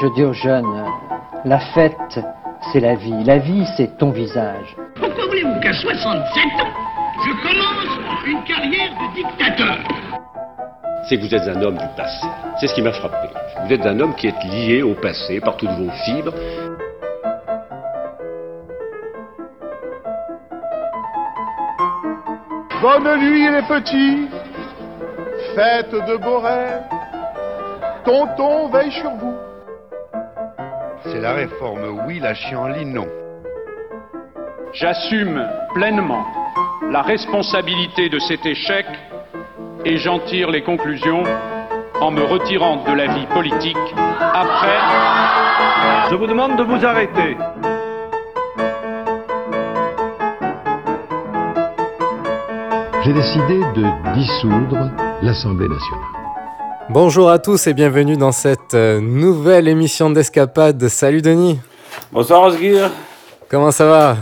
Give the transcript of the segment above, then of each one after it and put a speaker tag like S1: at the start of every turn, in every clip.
S1: Je dis aux jeunes, la fête, c'est la vie. La vie, c'est ton visage.
S2: Pourquoi voulez-vous qu'à 67 ans, je commence une carrière de dictateur?
S3: C'est que vous êtes un homme du passé. C'est ce qui m'a frappé. Vous êtes un homme qui est lié au passé par toutes vos fibres.
S4: Bonne nuit les petits, faites de beaux rêves, tonton veille sur vous.
S5: C'est la réforme oui, la chienlit non.
S6: J'assume pleinement la responsabilité de cet échec et j'en tire les conclusions en me retirant de la vie politique après.
S7: Je vous demande de vous arrêter.
S8: J'ai décidé de dissoudre l'Assemblée nationale.
S9: Bonjour à tous et bienvenue dans cette euh, nouvelle émission d'Escapade. Salut Denis.
S10: Bonsoir Osgir.
S9: Comment ça va?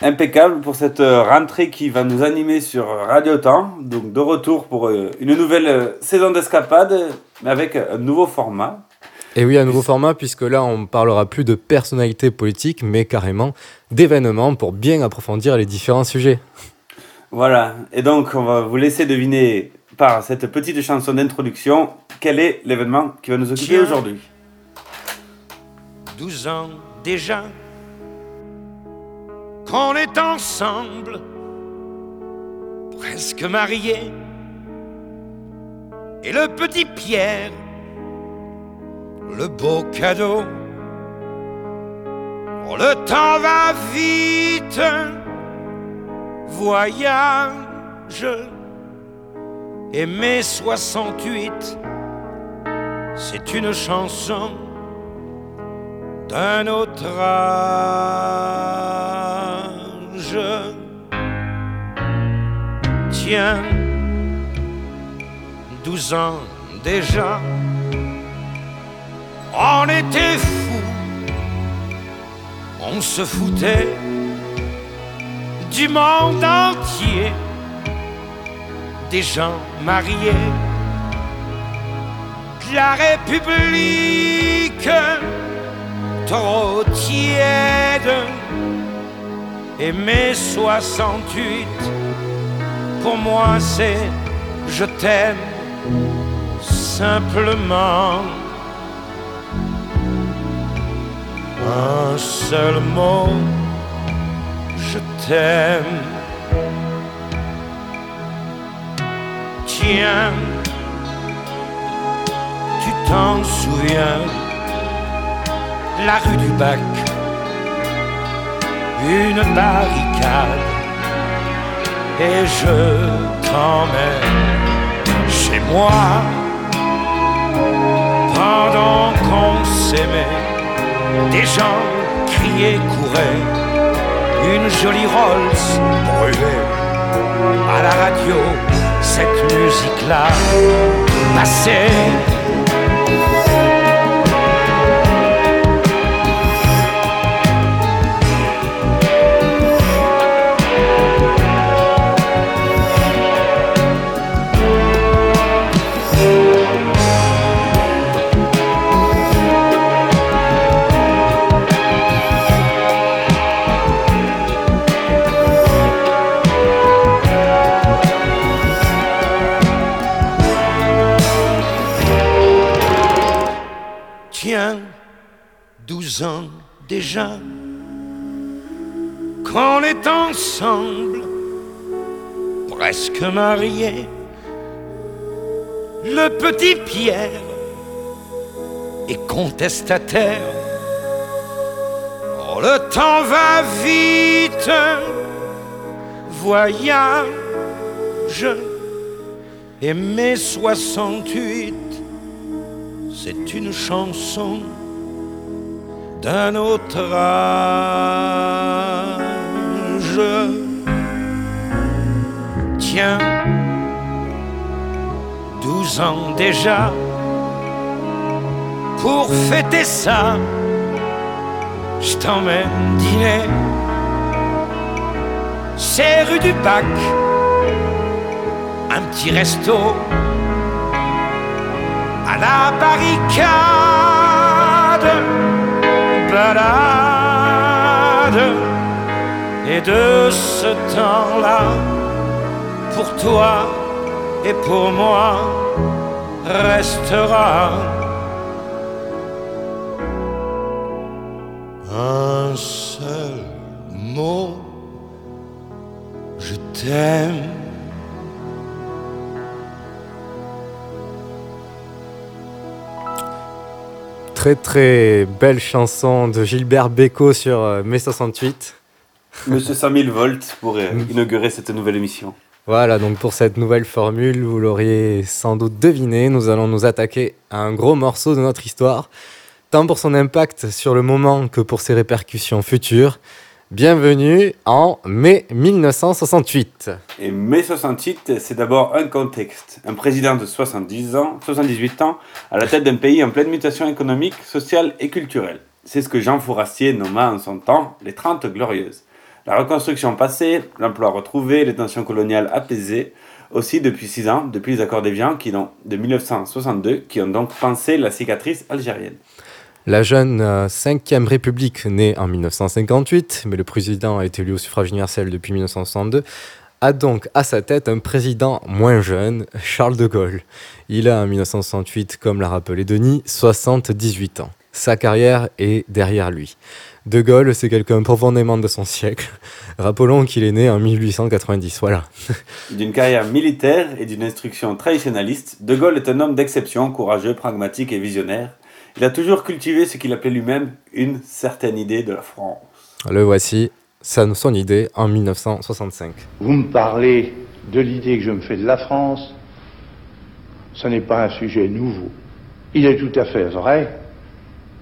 S10: Impeccable pour cette euh, rentrée qui va nous animer sur Radio Temps. Donc de retour pour euh, une nouvelle saison d'escapade, mais avec un nouveau format.
S9: Et oui, un nouveau format, puisque là, on parlera plus de personnalité politique, mais carrément d'événements pour bien approfondir les différents sujets.
S10: Voilà, et donc on va vous laisser deviner par cette petite chanson d'introduction quel est l'événement qui va nous occuper aujourd'hui?
S11: 12 ans déjà qu'on est ensemble, presque mariés. Et le petit Pierre, le beau cadeau. Oh, le temps va vite, voyage. Et mai 68, c'est une chanson d'un autre âge. Tiens, douze ans déjà, on était fous, on se foutait du monde entier, des gens mariés, de la République trop tiède et mai 68, pour moi c'est je t'aime simplement. Un seul mot, je t'aime. Tiens, tu t'en souviens, la rue du bac. Une barricade. Et je t'emmène chez moi. Pendant qu'on s'aimait. Des gens criaient, couraient, une jolie Rolls brûlée à la radio. Cette musique-là passait déjà qu'on est ensemble, presque mariés. Le petit Pierre est contestataire. Oh, le temps va vite, voyage. Et mai 68, c'est une chanson d'un autre âge. Tiens, douze ans déjà, pour fêter ça, je t'emmène dîner. C'est rue du Bac, un petit resto à la barricade
S12: Et de ce temps-là, pour toi et pour moi, restera un seul mot. Je t'aime.
S9: Très très belle chanson de Gilbert Bécaud sur euh, Mai 68.
S10: Monsieur 100 000 volts pour euh, inaugurer cette nouvelle émission.
S9: Voilà, donc pour cette nouvelle formule, vous l'auriez sans doute deviné, nous allons nous attaquer à un gros morceau de notre histoire, tant pour son impact sur le moment que pour ses répercussions futures. Bienvenue en mai 1968.
S10: Et mai 68, c'est d'abord un contexte. Un président de 70 ans, 78 ans, à la tête d'un pays en pleine mutation économique, sociale et culturelle. C'est ce que Jean Fourastier nomma en son temps les 30 glorieuses. La reconstruction passée, l'emploi retrouvé, les tensions coloniales apaisées, aussi depuis 6 ans, depuis les accords d'Évian de 1962, qui ont donc pensé la cicatrice algérienne.
S9: La jeune 5e République, née en 1958, mais le président a été élu au suffrage universel depuis 1962, a donc à sa tête un président moins jeune, Charles de Gaulle. Il a en 1968, comme l'a rappelé Denis, 78 ans. Sa carrière est derrière lui. De Gaulle, c'est quelqu'un profondément de son siècle. Rappelons qu'il est né en 1890, voilà.
S10: D'une carrière militaire et d'une instruction traditionnaliste, De Gaulle est un homme d'exception, courageux, pragmatique et visionnaire. Il a toujours cultivé ce qu'il appelait lui-même une certaine idée de la France.
S9: Le voici, son idée en 1965.
S13: Vous me parlez de l'idée que je me fais de la France, ce n'est pas un sujet nouveau. Il est tout à fait vrai,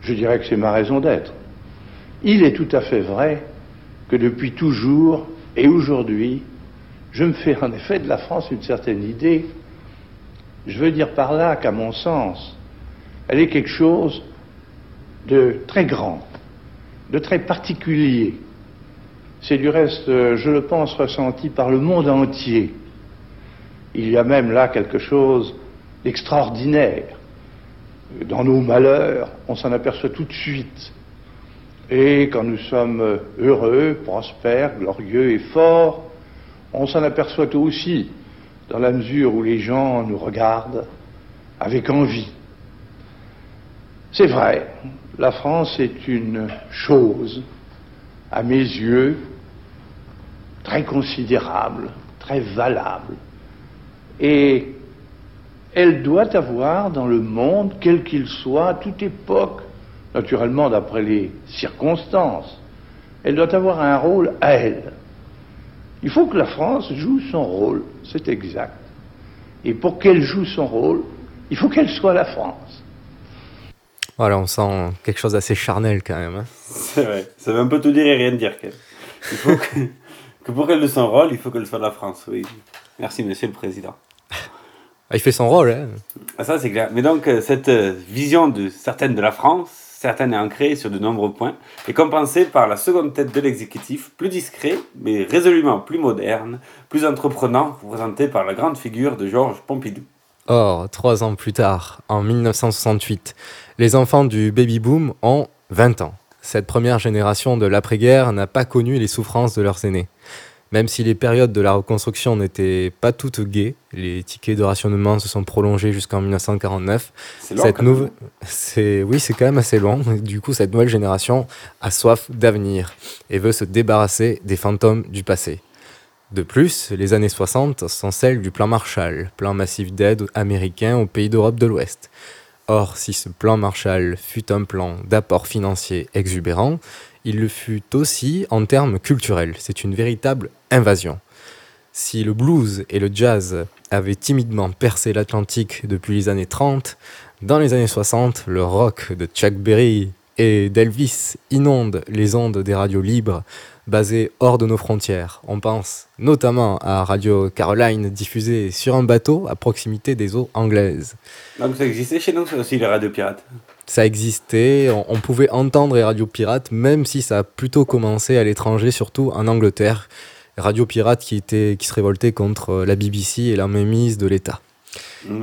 S13: je dirais que c'est ma raison d'être. Il est tout à fait vrai que depuis toujours et aujourd'hui, je me fais en effet de la France une certaine idée. Je veux dire par là qu'à mon sens, elle est quelque chose de très grand, de très particulier. C'est du reste, je le pense, ressenti par le monde entier. Il y a même là quelque chose d'extraordinaire. Dans nos malheurs, on s'en aperçoit tout de suite. Et quand nous sommes heureux, prospères, glorieux et forts, on s'en aperçoit aussi, dans la mesure où les gens nous regardent avec envie. C'est vrai, la France est une chose, à mes yeux, très considérable, très valable. Et elle doit avoir dans le monde, quel qu'il soit, à toute époque, naturellement d'après les circonstances, elle doit avoir un rôle à elle. Il faut que la France joue son rôle, c'est exact. Et pour qu'elle joue son rôle, il faut qu'elle soit la France.
S9: Voilà, on sent quelque chose d'assez charnel quand même. Hein.
S10: C'est vrai, ça veut un peu tout dire et rien dire. Il faut que, que pour qu'elle joue son rôle, il faut qu'elle soit la France, oui. Merci, monsieur le président.
S9: Ah, il fait son rôle, hein.
S10: Ah, ça, c'est clair. Mais donc, euh, cette euh, vision de certaines de la France, certaines est ancrée sur de nombreux points, est compensée par la seconde tête de l'exécutif, plus discret, mais résolument plus moderne, plus entreprenant, représenté par la grande figure de Georges Pompidou.
S9: Or, trois ans plus tard, en 1968, les enfants du baby-boom ont 20 ans. Cette première génération de l'après-guerre n'a pas connu les souffrances de leurs aînés. Même si les périodes de la reconstruction n'étaient pas toutes gaies, les tickets de rationnement se sont prolongés jusqu'en 1949.
S10: C'est long, même.
S9: c'est oui, c'est quand même assez long. Du coup, cette nouvelle génération a soif d'avenir et veut se débarrasser des fantômes du passé. De plus, les années 60 sont celles du plan Marshall, plan massif d'aide américain aux pays d'Europe de l'Ouest. Or, si ce plan Marshall fut un plan d'apport financier exubérant, il le fut aussi en termes culturels. C'est une véritable invasion. Si le blues et le jazz avaient timidement percé l'Atlantique depuis les années 30, dans les années 60, le rock de Chuck Berry et d'Elvis inonde les ondes des radios libres basées hors de nos frontières. On pense notamment à Radio Caroline diffusée sur un bateau à proximité des eaux anglaises.
S10: Donc ça existait chez nous, ça aussi, les radios pirates
S9: ça existait, on, on, pouvait entendre les radios pirates, même si ça a plutôt commencé à l'étranger, surtout en Angleterre. Radio pirates qui, était, qui se révoltaient contre la BBC et la mainmise de l'État.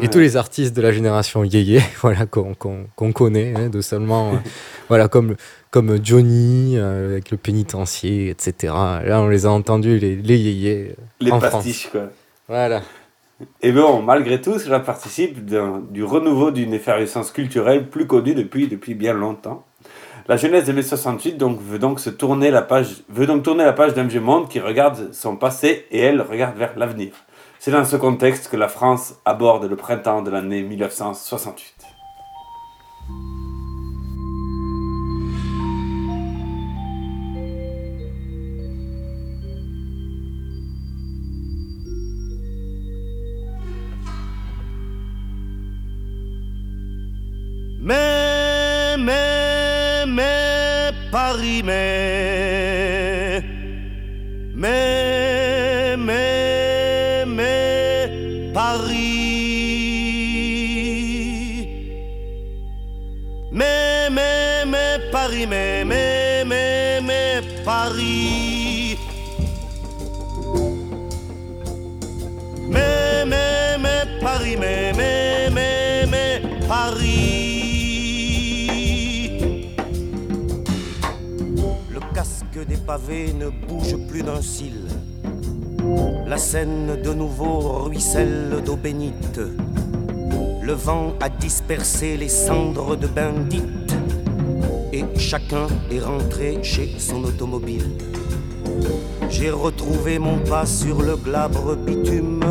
S9: Et tous les artistes de la génération yéyé, voilà, qu'on connaît, hein, de seulement, euh, voilà, comme, comme Johnny, euh, avec le pénitencier, etc. Là, on les a entendus, les, les yéyés, euh,
S10: Les
S9: en
S10: pastiches,
S9: France.
S10: quoi.
S9: Voilà.
S10: Et bon, malgré tout, cela participe du renouveau d'une effervescence culturelle plus connue depuis, depuis bien longtemps. La jeunesse de mai 68 donc, veut donc se tourner la page, veut donc tourner la page d'un vieux monde qui regarde son passé et elle regarde vers l'avenir. C'est dans ce contexte que la France aborde le printemps de l'année 1968.
S14: Mais, mais, Paris, mais, Paris, mais, mais, mais, mais, Paris. Mais, mais, mais, Paris, mais, mais, mais, mais, Paris. Le casque des pavés ne bouge plus d'un cil. La Seine de nouveau ruisselle d'eau bénite. Le vent a dispersé les cendres de bandits. Et chacun est rentré chez son automobile. J'ai retrouvé mon pas sur le glabre bitume.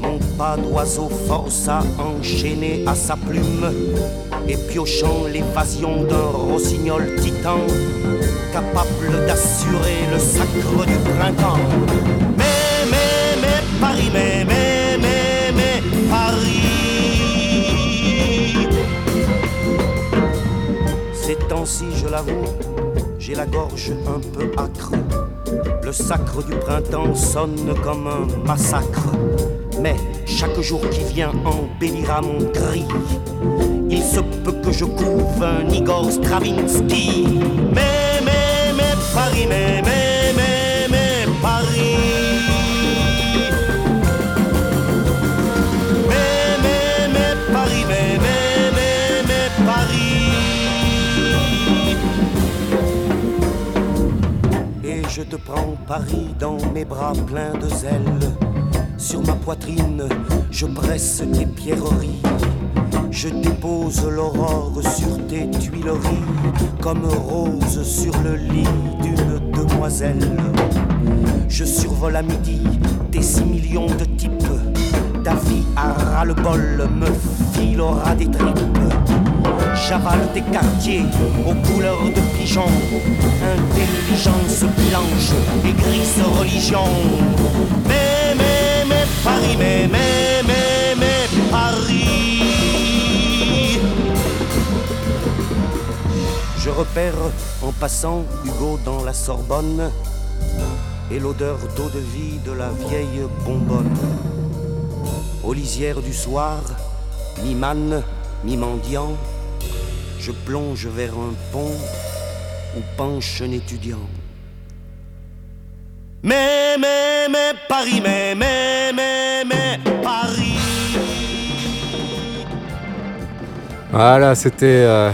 S14: Mon pas d'oiseau force à enchaîner à sa plume. Et piochant l'évasion d'un rossignol titan, capable d'assurer le sacre du printemps. Mais, mais, mais, Paris, mais, mais, mais, mais, Paris. Temps-ci, je l'avoue, j'ai la gorge un peu âcre. Le sacre du printemps sonne comme un massacre. Mais chaque jour qui vient embellira mon cri. Il se peut que je couve un Igor Stravinsky. Mais, mais, mais, Paris, Paris dans mes bras pleins de zèle. Sur ma poitrine, je presse tes pierreries. Je dépose l'aurore sur tes tuileries, comme rose sur le lit d'une demoiselle. Je survole à midi tes six millions de types. Ta vie à ras-le-bol me filera des tripes. J'avale tes quartiers aux couleurs de pigeon. Intelligence blanche et grise religion. Mais, mais, mais, Paris, mais, mais, mais, mais, Paris. Je repère en passant Hugo dans la Sorbonne et l'odeur d'eau de vie de la vieille bonbonne. Aux lisières du soir, mi-manne, mi-mendiant, je plonge vers un pont où penche un étudiant. Mais, mais, mais, Paris, mais, mais, mais, mais, Paris.
S9: Voilà, c'était euh,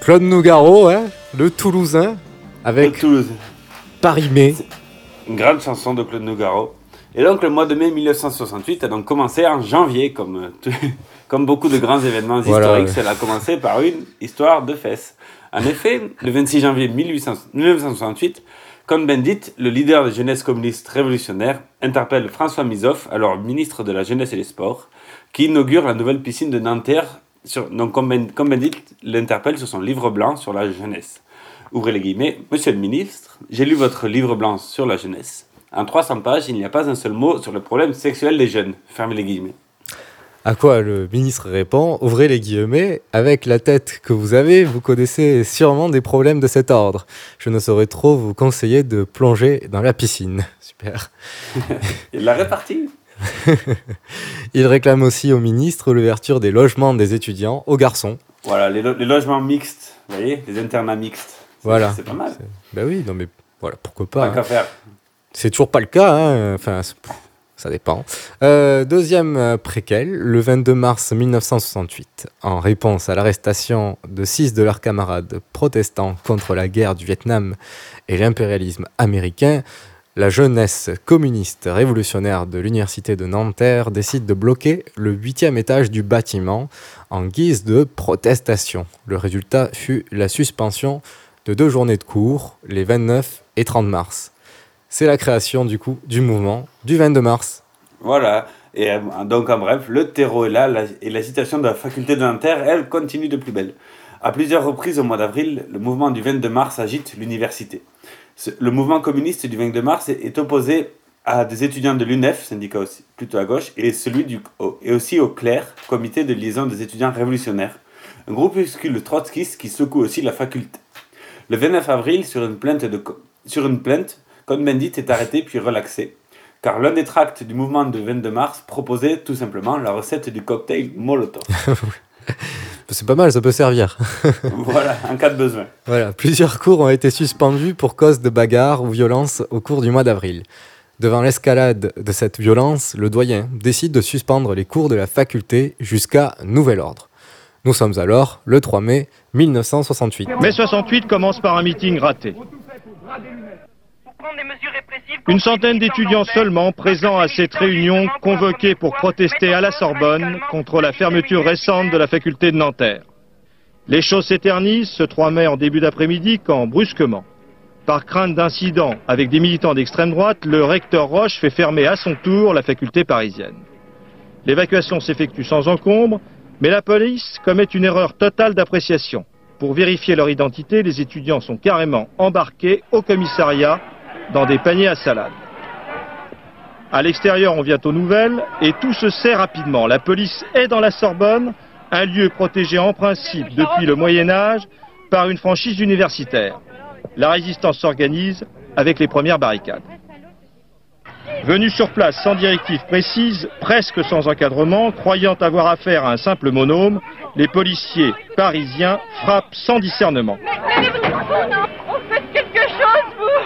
S9: Claude Nougaro, hein, le Toulousain, avec Paris Mai.
S10: Une grande chanson de Claude Nougaro. Et donc le mois de mai 1968 a donc commencé en janvier, comme, euh, tout- comme beaucoup de grands événements
S9: Voilà,
S10: historiques, cela a commencé par une histoire de fesses. En effet, le 26 janvier 1800 1968, Cohn-Bendit, le leader des jeunesses communistes révolutionnaires, interpelle François Mizoff, alors ministre de la Jeunesse et des Sports, qui inaugure la nouvelle piscine de Nanterre. Sur, donc Cohn-Ben- Cohn-Bendit l'interpelle sur son livre blanc sur la jeunesse. Ouvrez les guillemets. Monsieur le ministre, j'ai lu votre livre blanc sur la jeunesse. En 300 pages, il n'y a pas un seul mot sur le problème sexuel des jeunes. Fermez les guillemets.
S9: À quoi le ministre répond Ouvrez les guillemets, avec la tête que vous avez, vous connaissez sûrement des problèmes de cet ordre. Je ne saurais trop vous conseiller de plonger dans la piscine. Super.
S10: Il l'a réparti.
S9: Il réclame aussi au ministre l'ouverture des logements des étudiants aux garçons.
S10: Voilà, les, lo- les logements mixtes, vous voyez, les internats mixtes.
S9: Voilà.
S10: C'est pas mal.
S9: Ben oui, non mais voilà, pourquoi pas.
S10: Tant qu'à
S9: hein.
S10: faire.
S9: C'est toujours pas le cas. hein. Enfin, ça dépend. Euh, deuxième euh, préquel, le 22 mars 1968, en réponse à l'arrestation de six de leurs camarades protestants contre la guerre du Vietnam et l'impérialisme américain, la jeunesse communiste révolutionnaire de l'université de Nanterre décide de bloquer le huitième étage du bâtiment en guise de protestation. Le résultat fut la suspension de deux journées de cours, les 29 et 30 mars. C'est la création du coup du mouvement du 22 mars.
S10: Voilà. Et euh, donc, en bref, le terreau est là la- et la citation de la faculté de Nanterre, elle, continue de plus belle. À plusieurs reprises au mois d'avril, le mouvement du 22 mars agite l'université. Le mouvement communiste du 22 mars est, opposé à des étudiants de l'UNEF, syndicat plutôt à gauche, et, celui du, et aussi au CLER, comité de liaison des étudiants révolutionnaires, un groupuscule trotskiste qui secoue aussi la faculté. Le 29 avril, sur une plainte, de, sur une plainte Cohn-Bendit est arrêté puis relaxé, car l'un des tracts du mouvement du 22 mars proposait tout simplement la recette du cocktail Molotov.
S9: C'est pas mal, ça peut servir.
S10: voilà, en cas de besoin.
S9: Voilà, plusieurs cours ont été suspendus pour cause de bagarres ou violences au cours du mois d'avril. Devant l'escalade de cette violence, le doyen décide de suspendre les cours de la faculté jusqu'à nouvel ordre. Nous sommes alors le 3 mai 1968.
S15: Mai 68 commence par un meeting raté. Une centaine d'étudiants seulement présents à cette réunion convoqués pour protester à la Sorbonne contre la fermeture récente de la faculté de Nanterre. Les choses s'éternisent ce 3 mai en début d'après-midi quand, brusquement, par crainte d'incidents avec des militants d'extrême droite, le recteur Roche fait fermer à son tour la faculté parisienne. L'évacuation s'effectue sans encombre, mais la police commet une erreur totale d'appréciation. Pour vérifier leur identité, les étudiants sont carrément embarqués au commissariat dans des paniers à salade. À l'extérieur, on vient aux nouvelles et tout se sait rapidement. La police est dans la Sorbonne, un lieu protégé en principe depuis le Moyen Âge par une franchise universitaire. La résistance s'organise avec les premières barricades. Venus sur place sans directive précise, presque sans encadrement, croyant avoir affaire à un simple monôme, les policiers parisiens frappent sans discernement.
S16: On fait quelque chose, vous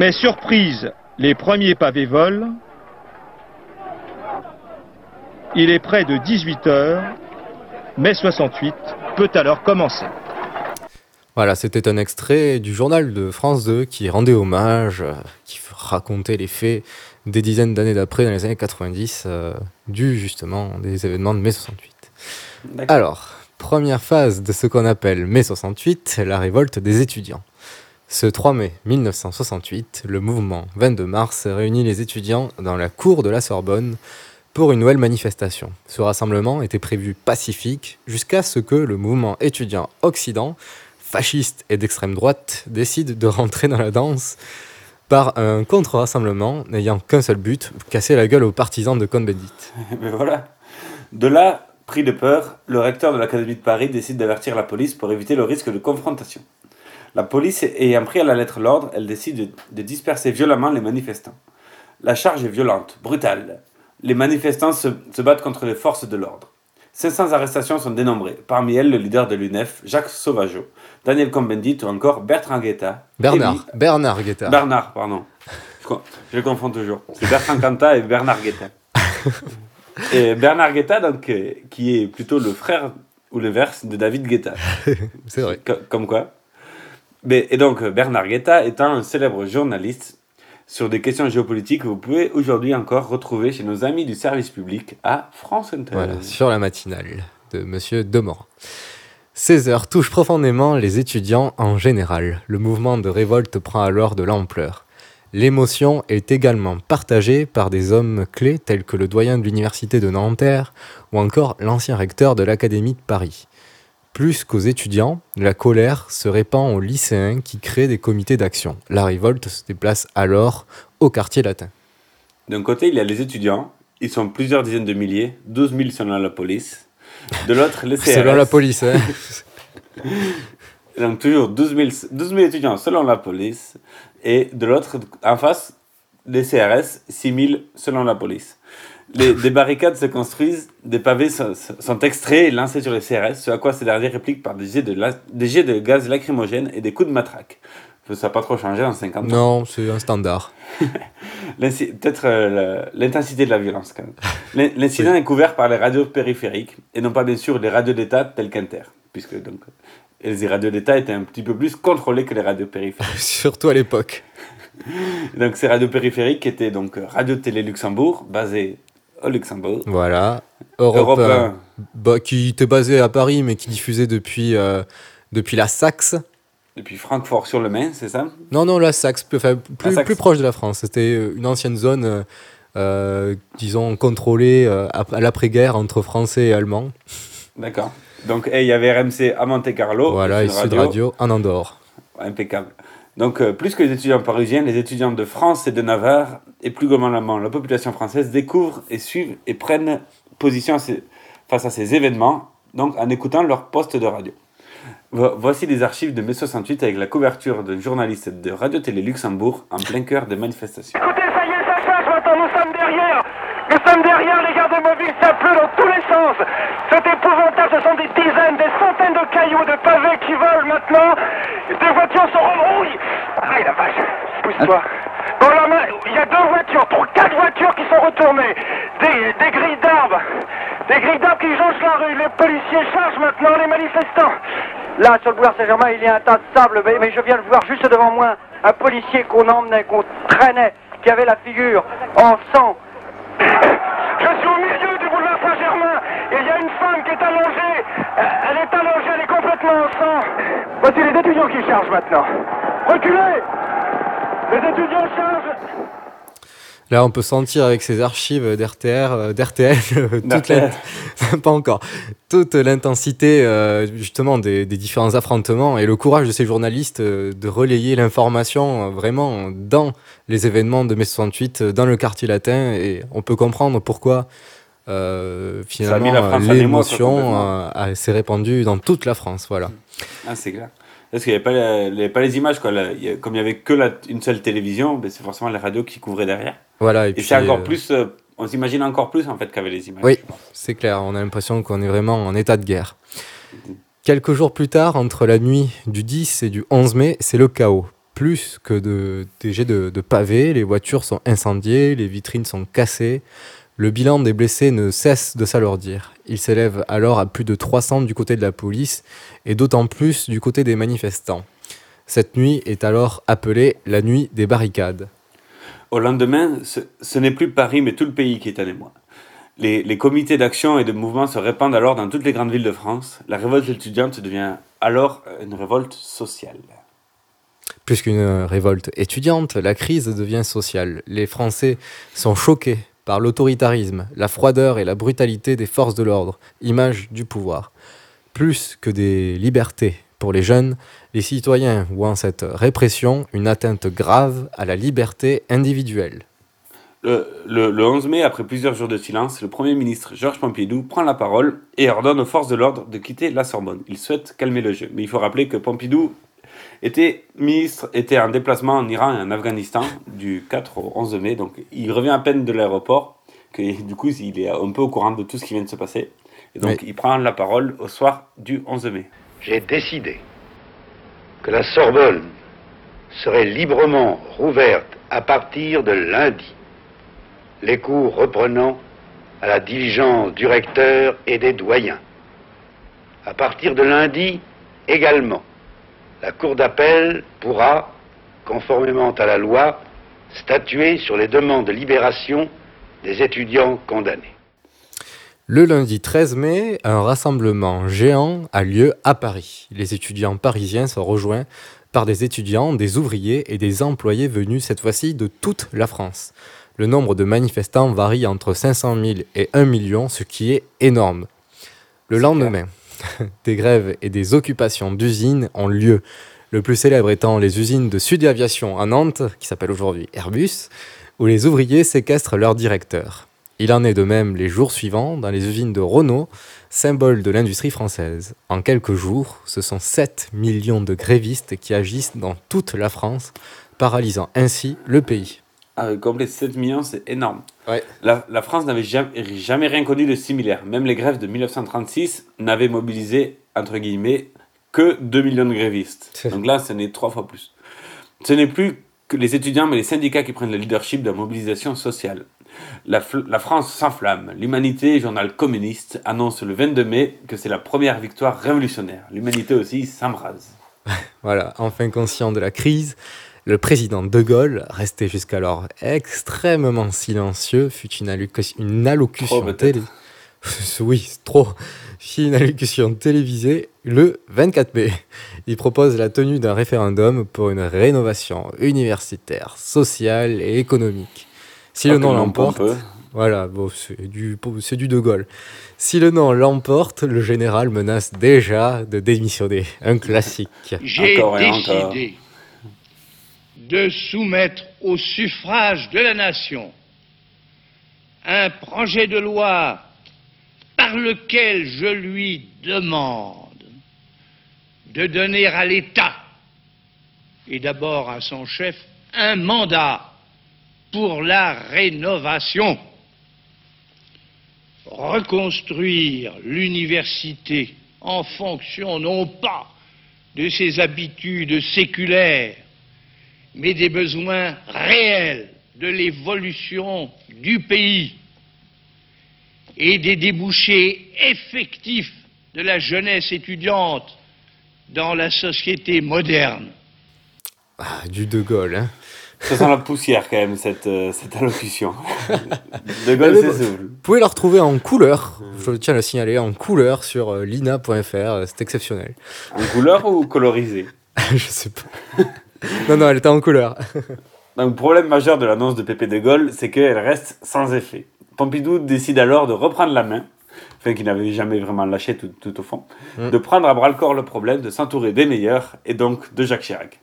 S15: Mais surprise, les premiers pavés volent. Il est près de 18 heures. Mai 68 peut alors commencer.
S9: Voilà, c'était un extrait du journal de France 2 qui rendait hommage, euh, qui racontait les faits des dizaines d'années d'après, dans les années 90, euh, du justement des événements de mai 68.
S10: D'accord.
S9: Alors, première phase de ce qu'on appelle mai 68, la révolte des étudiants. Ce 3 mai 1968, le mouvement 22 mars réunit les étudiants dans la cour de la Sorbonne pour une nouvelle manifestation. Ce rassemblement était prévu pacifique jusqu'à ce que le mouvement étudiant Occident, fasciste et d'extrême droite, décide de rentrer dans la danse par un contre-rassemblement n'ayant qu'un seul but, casser la gueule aux partisans de Cohn-Bendit.
S10: Mais voilà. De là, pris de peur, le recteur de l'Académie de Paris décide d'avertir la police pour éviter le risque de confrontation. La police ayant pris à la lettre l'ordre, elle décide de, de disperser violemment les manifestants. La charge est violente, brutale. Les manifestants se, se battent contre les forces de l'ordre. 500 arrestations sont dénombrées, parmi elles le leader de l'UNEF, Jacques Sauvageau, Daniel Cohn-Bendit ou encore Bertrand Guetta.
S9: Bernard,
S10: Élie-
S9: Bernard Guetta.
S10: Bernard, pardon. Je Je confonds toujours. C'est Bertrand Cantat et Bernard Guetta. et Bernard Guetta, donc, euh, qui est plutôt le frère ou le verse de David Guetta.
S9: C'est vrai.
S10: Co- Comme quoi. Et donc, Bernard Guetta étant un célèbre journaliste sur des questions géopolitiques que vous pouvez aujourd'hui encore retrouver chez nos amis du service public à France Inter.
S9: Voilà, sur la matinale de Monsieur Demorand. Ces heures touchent profondément les étudiants en général. Le mouvement de révolte prend alors de l'ampleur. L'émotion est également partagée par des hommes clés tels que le doyen de l'université de Nanterre ou encore l'ancien recteur de l'Académie de Paris. Plus qu'aux étudiants, la colère se répand aux lycéens qui créent des comités d'action. La révolte se déplace alors au quartier latin.
S10: D'un côté, il y a les étudiants. Ils sont plusieurs dizaines de milliers, 12 000 selon la police. De l'autre, les CRS.
S9: Selon la police, hein.
S10: Donc toujours 12 000, 12 000 étudiants selon la police. Et de l'autre, en face, les CRS, 6 000 selon la police. Les, des barricades se construisent, des pavés sont, sont extraits et lancés sur les CRS, ce à quoi ces derniers répliquent par des jets de, la- des jets de gaz lacrymogène et des coups de matraque. Ça n'a pas trop changé en 50 ans.
S9: Non, c'est un standard.
S10: Peut-être euh, l'intensité de la violence quand même. L'in- L'incident est couvert par les radios périphériques et non pas bien sûr les radios d'État telles qu'Inter, puisque donc les radios d'État étaient un petit peu plus contrôlées que les radios périphériques.
S9: Surtout à l'époque.
S10: donc ces radios périphériques étaient donc Radio Télé Luxembourg, basée au Luxembourg.
S9: Voilà. Europe, bah, qui était basé à Paris, mais qui diffusait depuis, euh, depuis la Saxe.
S10: Depuis Francfort sur le Main, c'est ça?
S9: Non, non, la Saxe, plus, enfin, plus,
S10: Saxe.
S9: plus proche de la France. C'était euh, une ancienne zone, euh, disons, contrôlée à, à l'après-guerre entre Français et Allemands.
S10: D'accord. Donc il y avait RMC à Monte Carlo.
S9: voilà, et
S10: Sud
S9: Sud Radio en Andorre.
S10: Impeccable. Donc, euh, plus que les étudiants parisiens, les étudiants de France et de Navarre, et plus globalement la population française, découvrent et suivent et prennent position face à ces événements, donc en écoutant leur poste de radio. Vo- Voici les archives de mai 68 avec la couverture d'un journaliste de Radio-Télé Luxembourg en plein cœur des manifestations.
S17: Écoutez, ça y est, ça change maintenant, nous sommes derrière. Nous derrière, les gardes mobiles, ça pleut dans tous les sens. C'est épouvantable, ce sont des dizaines, des centaines de cailloux, de pavés qui volent maintenant. Des voitures sont rebrouillées. Aïe la vache, pousse-toi. Dans la main, il y a deux voitures, trois, quatre voitures qui sont retournées. Des, des grilles d'arbres. Des grilles d'arbres qui jonchent la rue. Les policiers chargent maintenant les manifestants.
S18: Là, sur le boulevard Saint-Germain, il y a un tas de sable, mais, mais je viens de voir juste devant moi un policier qu'on emmenait, qu'on traînait, qui avait la figure en sang.
S17: Je suis au milieu du boulevard Saint-Germain et il y a une femme qui est allongée. Elle est allongée, elle est complètement en sang. Voici les étudiants qui chargent maintenant. Reculez Les étudiants chargent
S9: Là, on peut sentir avec ces archives d'RTR, euh, d'RTL, pas encore, toute l'intensité euh, justement des, des différents affrontements et le courage de ces journalistes euh, de relayer l'information euh, vraiment dans les événements de mai 68, euh, dans le quartier latin, et on peut comprendre pourquoi finalement
S10: la
S9: l'émotion s'est répandue dans toute la France, voilà.
S10: Ah, c'est clair. Parce qu'il n'y avait, pas les- il y avait pas les images, quoi. Comme il n'y avait que la- une seule télévision, ben, c'est forcément les radios qui couvraient derrière.
S9: Voilà, et
S10: c'est encore
S9: euh,
S10: plus. euh, on s'imagine encore plus, en fait, qu'avec les images.
S9: Oui, c'est clair, on a l'impression qu'on est vraiment en état de guerre. Quelques jours plus tard, entre la nuit du 10 et du 11 mai, c'est le chaos. Plus que de, des jets de, de pavés, les voitures sont incendiées, les vitrines sont cassées. Le bilan des blessés ne cesse de s'alourdir. Il s'élève alors à plus de 300 du côté de la police et d'autant plus du côté des manifestants. Cette nuit est alors appelée la nuit des barricades.
S10: Au lendemain, ce, n'est plus Paris, mais tout le pays qui est en émoi. Les, les comités d'action et de mouvement se répandent alors dans toutes les grandes villes de France. La révolte étudiante devient alors une révolte sociale.
S9: Plus qu'une révolte étudiante, la crise devient sociale. Les Français sont choqués par l'autoritarisme, la froideur et la brutalité des forces de l'ordre, image du pouvoir. Plus que des libertés pour les jeunes, les citoyens voient en cette répression une atteinte grave à la liberté individuelle.
S10: Le, le- le 11 mai, après plusieurs jours de silence, le Premier ministre Georges Pompidou prend la parole et ordonne aux forces de l'ordre de quitter la Sorbonne. Il souhaite calmer le jeu. Mais il faut rappeler que Pompidou était ministre, était en déplacement en Iran et en Afghanistan du 4 au 11 mai. Donc il revient à peine de l'aéroport, que du coup il est un peu au courant de tout ce qui vient de se passer. Et donc
S5: Oui.
S10: il prend la parole au soir du 11 mai.
S5: J'ai décidé que la Sorbonne serait librement rouverte à partir de lundi, les cours reprenant à la diligence du recteur et des doyens. À partir de lundi également, la Cour d'appel pourra, conformément à la loi, statuer sur les demandes de libération des étudiants condamnés.
S9: Le lundi 13 mai, un rassemblement géant a lieu à Paris. Les étudiants parisiens sont rejoints par des étudiants, des ouvriers et des employés venus cette fois-ci de toute la France. Le nombre de manifestants varie entre 500 000 et 1 million, ce qui est énorme. Le lendemain, des grèves et des occupations d'usines ont lieu. Le plus célèbre étant les usines de Sud Aviation à Nantes, qui s'appelle aujourd'hui Airbus, où les ouvriers séquestrent leur directeur. Il en est de même les jours suivants dans les usines de Renault, symbole de l'industrie française. En quelques jours, ce sont 7 millions de grévistes qui agissent dans toute la France, paralysant ainsi le pays.
S10: Ah, complet 7 millions, c'est énorme.
S9: Ouais.
S10: La, la France n'avait jamais, jamais rien connu de similaire. Même les grèves de 1936 n'avaient mobilisé, entre guillemets, que 2 millions de grévistes. Donc là, ce n'est trois fois plus. Ce n'est plus que les étudiants mais les syndicats qui prennent le leadership de la mobilisation sociale. La, France s'enflamme. L'Humanité, journal communiste, annonce le 22 mai que c'est la première victoire révolutionnaire. L'Humanité aussi s'embrase.
S9: Voilà, enfin conscient de la crise, le président De Gaulle, resté jusqu'alors extrêmement silencieux, fut une, une allocution télé... oui, trop. Fit une allocution télévisée le 24 mai. Il propose la tenue d'un référendum pour une rénovation universitaire, sociale et économique. Si le
S10: nom
S9: l'emporte, voilà, bon, c'est du, De Gaulle. Si le non l'emporte, le général menace déjà de démissionner. Un classique.
S19: J'ai décidé de soumettre au suffrage de la nation un projet de loi par lequel je lui demande de donner à l'État, et d'abord à son chef, un mandat pour la rénovation. Reconstruire l'université en fonction non pas de ses habitudes séculaires, mais des besoins réels de l'évolution du pays et des débouchés effectifs de la jeunesse étudiante dans la société moderne.
S9: Ah, du De Gaulle, hein.
S10: Ça sent la poussière quand même, cette, euh, cette allocution. de Gaulle.
S9: Vous pouvez la retrouver en couleur, je tiens à le signaler, en couleur sur euh, lina.fr, euh, c'est exceptionnel.
S10: En couleur ou colorisé?
S9: Je sais pas. non, non, elle était en couleur.
S10: Donc, le problème majeur de l'annonce de Pépé de Gaulle, c'est qu'elle reste sans effet. Pompidou décide alors de reprendre la main, enfin qu'il n'avait jamais vraiment lâché tout, tout au fond,
S9: Mm.
S10: de prendre à bras le corps le problème, de s'entourer des meilleurs, et donc de Jacques Chirac.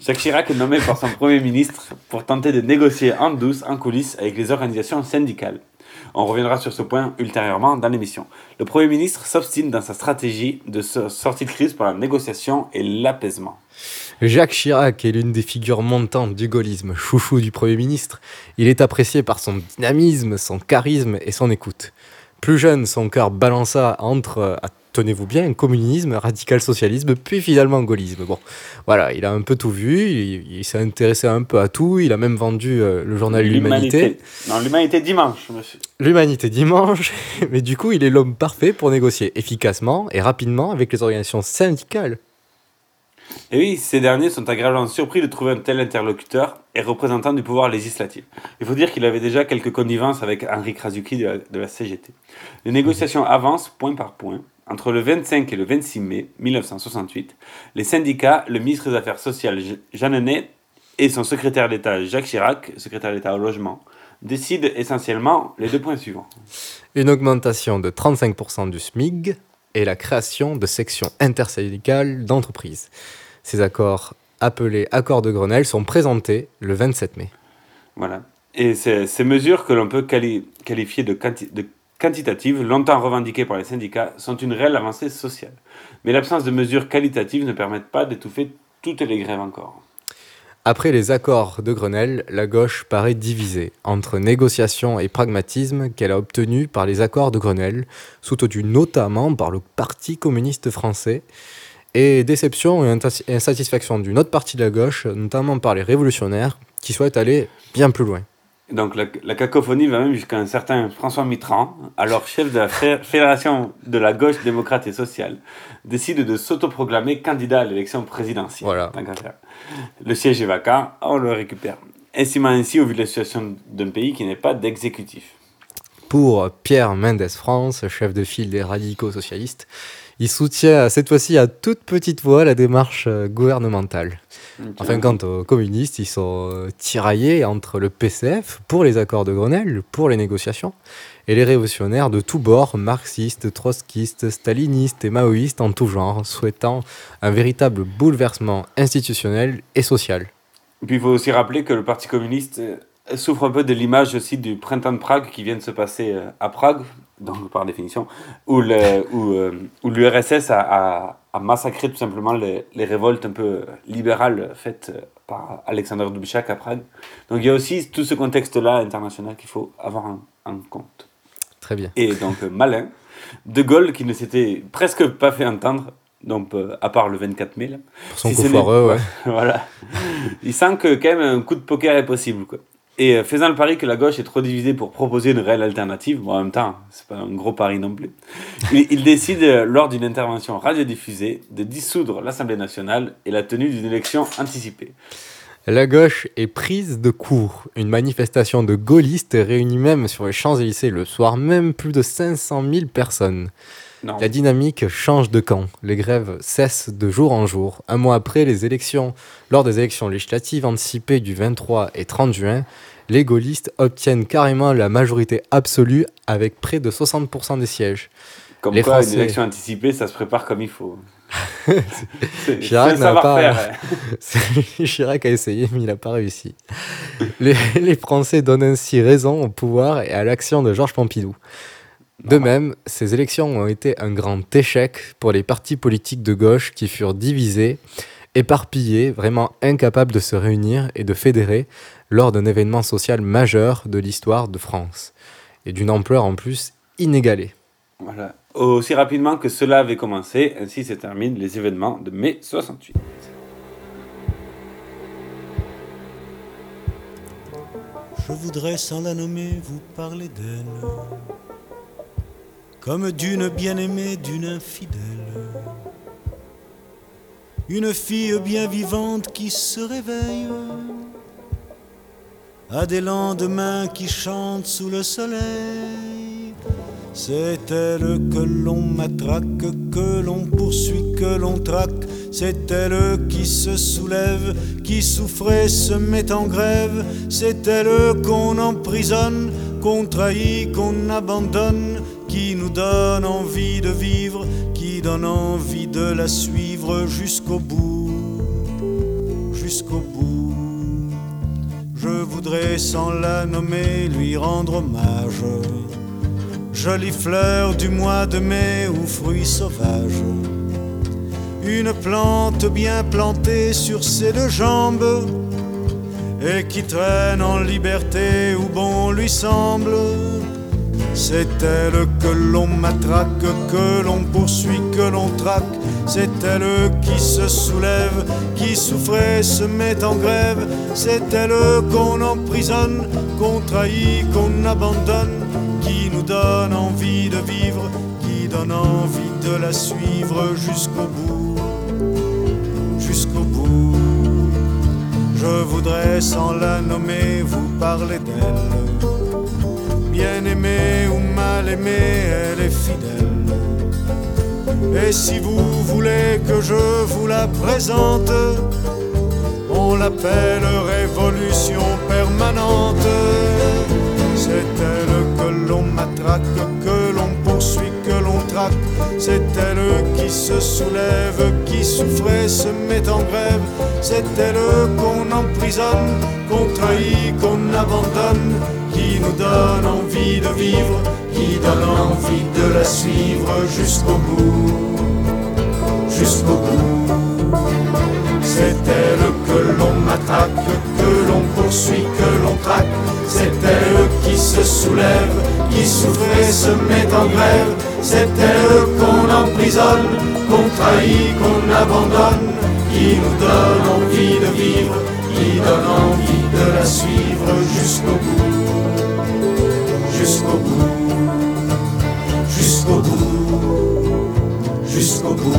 S10: Jacques Chirac est nommé par son Premier ministre pour tenter de négocier en douce, en coulisses, avec les organisations syndicales. On reviendra sur ce point ultérieurement dans l'émission. Le Premier ministre s'obstine dans sa stratégie de so- sortie de crise par la négociation et l'apaisement.
S9: Jacques Chirac est l'une des figures montantes du gaullisme, chouchou du Premier ministre. Il est apprécié par son dynamisme, son charisme et son écoute. Plus jeune, son cœur balança entre, euh, tenez-vous bien, communisme, radical-socialisme, puis finalement gaullisme. Bon, voilà, il a un peu tout vu, il, il s'est intéressé un peu à tout, il a même vendu euh, le journal L'Humanité.
S10: Non, l'humanité dimanche, monsieur.
S9: L'Humanité dimanche, mais du coup, il est l'homme parfait pour négocier efficacement et rapidement avec les organisations syndicales.
S10: Et oui, ces derniers sont agréablement surpris de trouver un tel interlocuteur et représentant du pouvoir législatif. Il faut dire qu'il avait déjà quelques connivences avec Henri Krasuki de la, CGT. Les négociations avancent point par point. Entre le 25 et le 26 mai 1968, les syndicats, le ministre des Affaires sociales Je- Jeanneney et son secrétaire d'État Jacques Chirac, secrétaire d'État au logement, décident essentiellement les deux points suivants.
S9: Une augmentation de 35% du SMIG et la création de sections intersyndicales d'entreprises. Ces accords, appelés accords de Grenelle, sont présentés le 27 mai.
S10: Voilà. Et ces, mesures que l'on peut quali- qualifier de, de quantitatives, longtemps revendiquées par les syndicats, sont une réelle avancée sociale. Mais l'absence de mesures qualitatives ne permettent pas d'étouffer toutes les grèves encore.
S9: Après les accords de Grenelle, la gauche paraît divisée entre négociation et pragmatisme qu'elle a obtenu par les accords de Grenelle, soutenus notamment par le Parti communiste français, et déception et insatisfaction d'une autre partie de la gauche, notamment par les révolutionnaires, qui souhaitent aller bien plus loin.
S10: Donc la, la cacophonie va même jusqu'à un certain François Mitterrand, alors chef de la Fé- Fédération de la gauche démocrate et sociale, décide de s'autoproclamer candidat à l'élection présidentielle.
S9: Voilà.
S10: Le siège est vacant, on le récupère. Estimant ainsi au vu de la situation d'un pays qui n'est pas d'exécutif.
S9: Pour Pierre Mendès France, chef de file des radicaux socialistes, il soutient cette fois-ci à toute petite voix la démarche Enfin, quant aux communistes, ils sont euh, tiraillés entre le PCF pour les accords de Grenelle, pour les négociations, et les révolutionnaires de tous bords, marxistes, trotskistes, stalinistes et maoïstes en tout genre, souhaitant un véritable bouleversement institutionnel et social.
S10: Et puis il faut aussi rappeler que le Parti communiste euh, souffre un peu de l'image aussi du printemps de Prague qui vient de se passer euh, à Prague, donc par définition, où le- où, où l'URSS a, a- a massacré tout simplement les, les révoltes un peu libérales faites par Alexander Dubček à Prague. Donc il y a aussi tout ce contexte-là international qu'il faut avoir en, en compte.
S9: Très bien.
S10: Et donc euh, malin, De Gaulle, qui ne s'était presque pas fait entendre, donc euh, à part le 24 mai. Là.
S9: Pour son coup
S10: ce n'est-
S9: foireux, ouais.
S10: voilà. Il sent que quand même un coup de poker est possible. Quoi. Et euh, faisant le pari que la gauche est trop divisée pour proposer une réelle alternative, bon, en même temps, c'est pas un gros pari non plus, mais il décide, euh, lors d'une intervention radiodiffusée, de dissoudre l'Assemblée nationale et la tenue d'une élection anticipée.
S9: La gauche est prise de court. Une manifestation de gaullistes réunit même sur les Champs-Élysées le soir même plus de 500 000 personnes.
S10: Non.
S9: La dynamique change de camp. Les grèves cessent de jour en jour. Un mois après les élections, lors des élections législatives anticipées du 23 et 30 juin, les gaullistes obtiennent carrément la majorité absolue avec près de 60% des sièges.
S10: Comme
S9: les
S10: quoi,
S9: Français-
S10: une élection anticipée, ça se prépare comme il faut.
S9: Chirac n'a pas.
S10: hein.
S9: Chirac a essayé, mais il n'a pas réussi. Les, les Français donnent ainsi raison au pouvoir et à l'action de Georges Pompidou. De même, ces élections ont été un grand échec pour les partis politiques de gauche qui furent divisés, éparpillés, vraiment incapables de se réunir et de fédérer lors d'un événement social majeur de l'histoire de France, et d'une ampleur en plus inégalée.
S10: Voilà. Aussi rapidement que cela avait commencé, ainsi se terminent les événements de mai 68.
S12: Je voudrais sans la nommer vous parler d'elle, comme d'une bien-aimée, d'une infidèle. Une fille bien vivante qui se réveille, à des lendemains qui chantent sous le soleil. C'est elle que l'on matraque, que l'on poursuit, que l'on traque. C'est elle qui se soulève, qui souffrait, se met en grève. C'est elle qu'on emprisonne, qu'on trahit, qu'on abandonne, qui nous donne envie de vivre, qui donne envie de la suivre jusqu'au bout, jusqu'au bout. Je voudrais sans la nommer lui rendre hommage. Jolie fleur du mois de mai ou fruit sauvage. Une plante bien plantée sur ses deux jambes et qui traîne en liberté où bon lui semble. C'est elle que l'on matraque, que l'on poursuit, que l'on traque. C'est elle qui se soulève, qui souffrait, se met en grève. C'est elle qu'on emprisonne, qu'on trahit, qu'on abandonne, qui nous donne envie de vivre, qui donne envie de la suivre jusqu'au bout, jusqu'au bout. Je voudrais sans la nommer vous parler d'elle. Bien aimée ou mal aimée, elle est fidèle. Et si vous voulez que je vous la présente, on l'appelle révolution permanente. C'est elle que l'on matraque, C'est elle qui se soulève, qui souffrait, se met en grève. C'est elle qu'on emprisonne, qu'on trahit, qu'on abandonne, qui nous donne envie de vivre, qui donne envie de la suivre jusqu'au bout, jusqu'au bout. C'est elle que l'on matraque, que l'on poursuit, que l'on traque. C'est elle qui se soulève, qui souffre et se met en grève. C'est elle qu'on emprisonne, qu'on trahit, qu'on abandonne, qui nous donne envie de vivre, qui donne envie de la suivre jusqu'au bout, jusqu'au bout, jusqu'au bout, jusqu'au bout,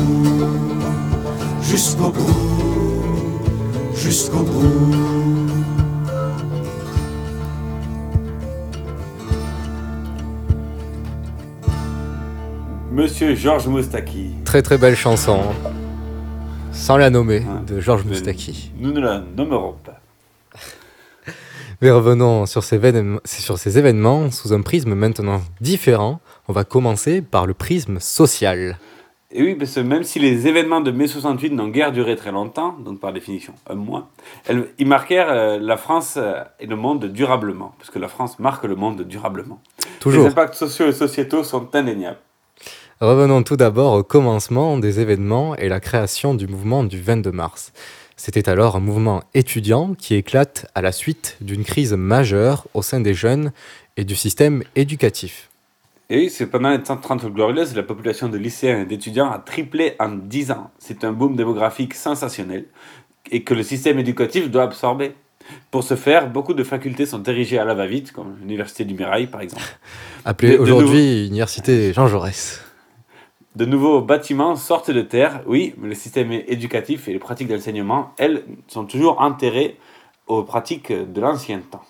S12: jusqu'au bout, jusqu'au bout.
S10: Monsieur Georges Moustaki.
S9: Très très belle chanson, hein. sans la nommer, de Georges Moustaki.
S10: Nous ne la nommerons pas.
S9: Mais revenons sur ces, événements, sur ces événements sous un prisme maintenant différent. On va commencer par le prisme social.
S10: Et oui, parce que même si les événements de mai 68 n'ont guère duré très longtemps, donc par définition un mois, elles- ils marquèrent euh, la France euh, et le monde durablement, parce que la France marque le monde durablement.
S9: Toujours.
S10: Les impacts sociaux et sociétaux sont indéniables.
S9: Revenons tout d'abord au commencement des événements et la création du mouvement du 22 mars. C'était alors un mouvement étudiant qui éclate à la suite d'une crise majeure au sein des jeunes et du système éducatif.
S10: Et oui, c'est pendant les 30 glorieuses, la population de lycéens et d'étudiants a triplé en 10 ans. C'est un boom démographique sensationnel et que le système éducatif doit absorber. Pour ce faire, beaucoup de facultés sont érigées à la va-vite, comme l'Université du Mirail par exemple.
S9: Appelée aujourd'hui Université Jean Jaurès.
S10: De nouveaux bâtiments sortent de terre, oui, mais le système éducatif et les pratiques d'enseignement, elles, sont toujours enterrées aux pratiques de l'ancien temps.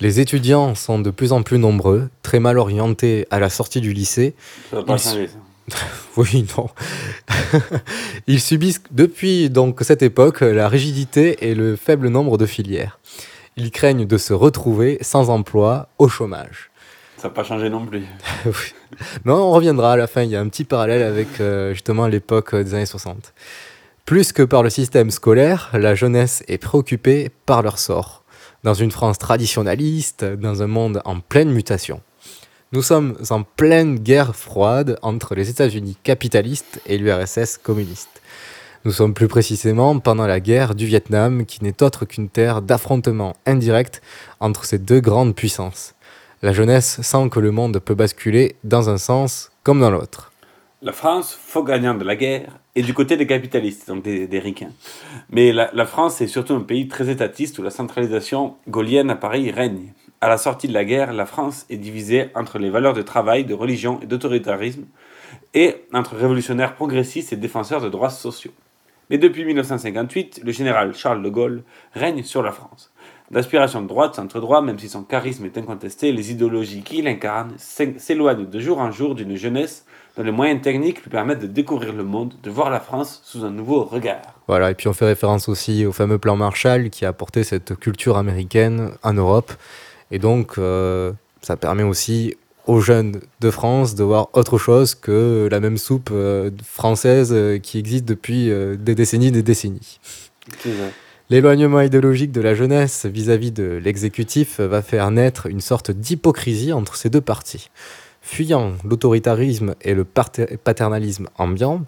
S9: Les étudiants sont de plus en plus nombreux, très mal orientés à la sortie du lycée.
S10: Ça va pas
S9: Ils
S10: changer, ça.
S9: oui, non. Ils subissent depuis donc cette époque la rigidité et le faible nombre de filières. Ils craignent de se retrouver sans emploi, au chômage.
S10: Ça n'a pas changé non plus.
S9: Oui. Mais on reviendra à la fin, il y a un petit parallèle avec euh, justement l'époque euh, des années 60. Plus que par le système scolaire, la jeunesse est préoccupée par leur sort. Dans une France traditionnaliste, dans un monde en pleine mutation. Nous sommes en pleine guerre froide entre les États-Unis capitalistes et l'URSS communiste. Nous sommes plus précisément pendant la guerre du Vietnam, qui n'est autre qu'une terre d'affrontement indirect entre ces deux grandes puissances. La jeunesse sent que le monde peut basculer dans un sens comme dans l'autre.
S10: La France, faux gagnant de la guerre, est du côté des capitalistes, donc des, des. Mais la, la France est surtout un pays très étatiste où la centralisation gaulienne à Paris règne. À la sortie de la guerre, la France est divisée entre les valeurs de travail, de religion et d'autoritarisme, et entre révolutionnaires progressistes et défenseurs de droits sociaux. Mais depuis 1958, le général Charles de Gaulle règne sur la France. D'aspiration de droite, centre-droit, même si son charisme est incontesté, les idéologies qu'il incarne s'é- s'éloignent de jour en jour d'une jeunesse dont les moyens techniques lui permettent de découvrir le monde, de voir la France sous un nouveau regard.
S9: Voilà, et puis on fait référence aussi au fameux plan Marshall qui a apporté cette culture américaine en Europe. Et donc, euh, ça permet aussi aux jeunes de France de voir autre chose que la même soupe euh, française euh, qui existe depuis des décennies des décennies. L'éloignement idéologique de la jeunesse vis-à-vis de l'exécutif va faire naître une sorte d'hypocrisie entre ces deux parties. Fuyant l'autoritarisme et le pater- paternalisme ambiant,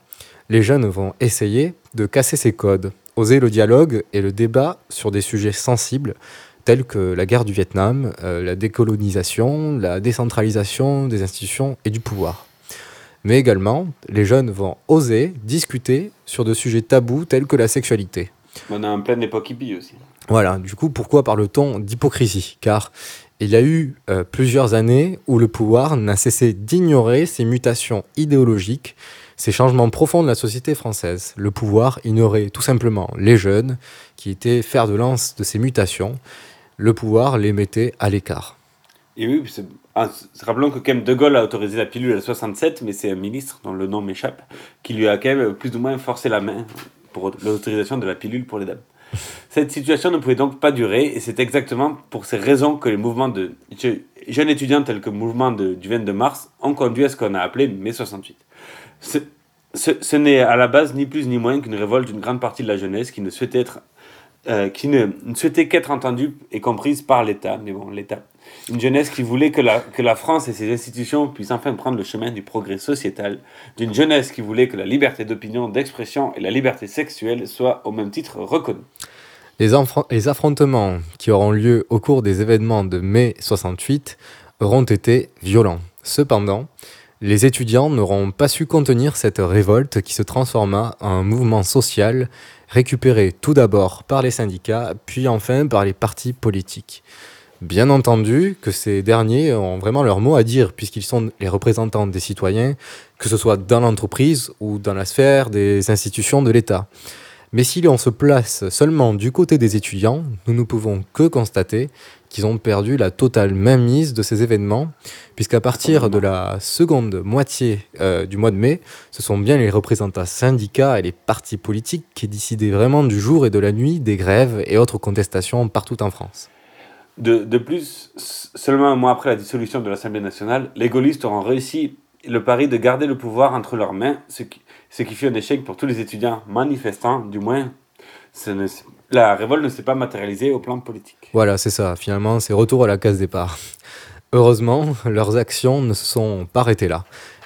S9: les jeunes vont essayer de casser ces codes, oser le dialogue et le débat sur des sujets sensibles tels que la guerre du Vietnam, euh, la décolonisation, la décentralisation des institutions et du pouvoir. Mais également, les jeunes vont oser discuter sur de sujets tabous tels que la sexualité.
S10: On est en pleine époque hippie aussi.
S9: Voilà, du coup, pourquoi parle-t-on d'hypocrisie? Car il y a eu euh, plusieurs années où le pouvoir n'a cessé d'ignorer ces mutations idéologiques, ces changements profonds de la société française. Le pouvoir ignorait tout simplement les jeunes qui étaient fer de lance de ces mutations. Le pouvoir les mettait à l'écart.
S10: Et oui, ah, rappelons que quand même De Gaulle a autorisé la pilule à 67, mais c'est un ministre dont le nom m'échappe, qui lui a quand même plus ou moins forcé la main l'autorisation de la pilule pour les dames. Cette situation ne pouvait donc pas durer, et c'est exactement pour ces raisons que les mouvements de je- jeunes étudiants tels que le mouvement de- du 22 mars ont conduit à ce qu'on a appelé mai 68. Ce, ce- ce n'est à la base ni plus ni moins qu'une révolte d'une grande partie de la jeunesse qui ne souhaitait être euh, qui ne, ne souhaitait qu'être entendue et comprise par l'État, mais bon, l'État. Une jeunesse qui voulait que la, France et ses institutions puissent enfin prendre le chemin du progrès sociétal, d'une jeunesse qui voulait que la liberté d'opinion, d'expression et la liberté sexuelle soient au même titre reconnues.
S9: Les, les affrontements qui auront lieu au cours des événements de mai 68 auront été violents. Cependant, les étudiants n'auront pas su contenir cette révolte qui se transforma en un mouvement social récupéré tout d'abord par les syndicats, puis enfin par les partis politiques. Bien entendu que ces derniers ont vraiment leur mot à dire puisqu'ils sont les représentants des citoyens, que ce soit dans l'entreprise ou dans la sphère des institutions de l'État. Mais si l'on se place seulement du côté des étudiants, nous ne pouvons que constater qu'ils ont perdu la totale mainmise de ces événements, puisqu'à partir de la seconde moitié euh, du mois de mai, ce sont bien les représentants syndicats et les partis politiques qui décidaient vraiment du jour et de la nuit des grèves et autres contestations partout en France.
S10: De, de plus, seulement un mois après la dissolution de l'Assemblée nationale, les gaullistes auront réussi le pari de garder le pouvoir entre leurs mains, ce qui, ce qui fut un échec pour tous les étudiants manifestants, du moins. la révolte ne s'est pas matérialisée au plan politique.
S9: Voilà, c'est ça. Finalement, c'est retour à la case départ. Heureusement, leurs actions ne se sont pas arrêtées là.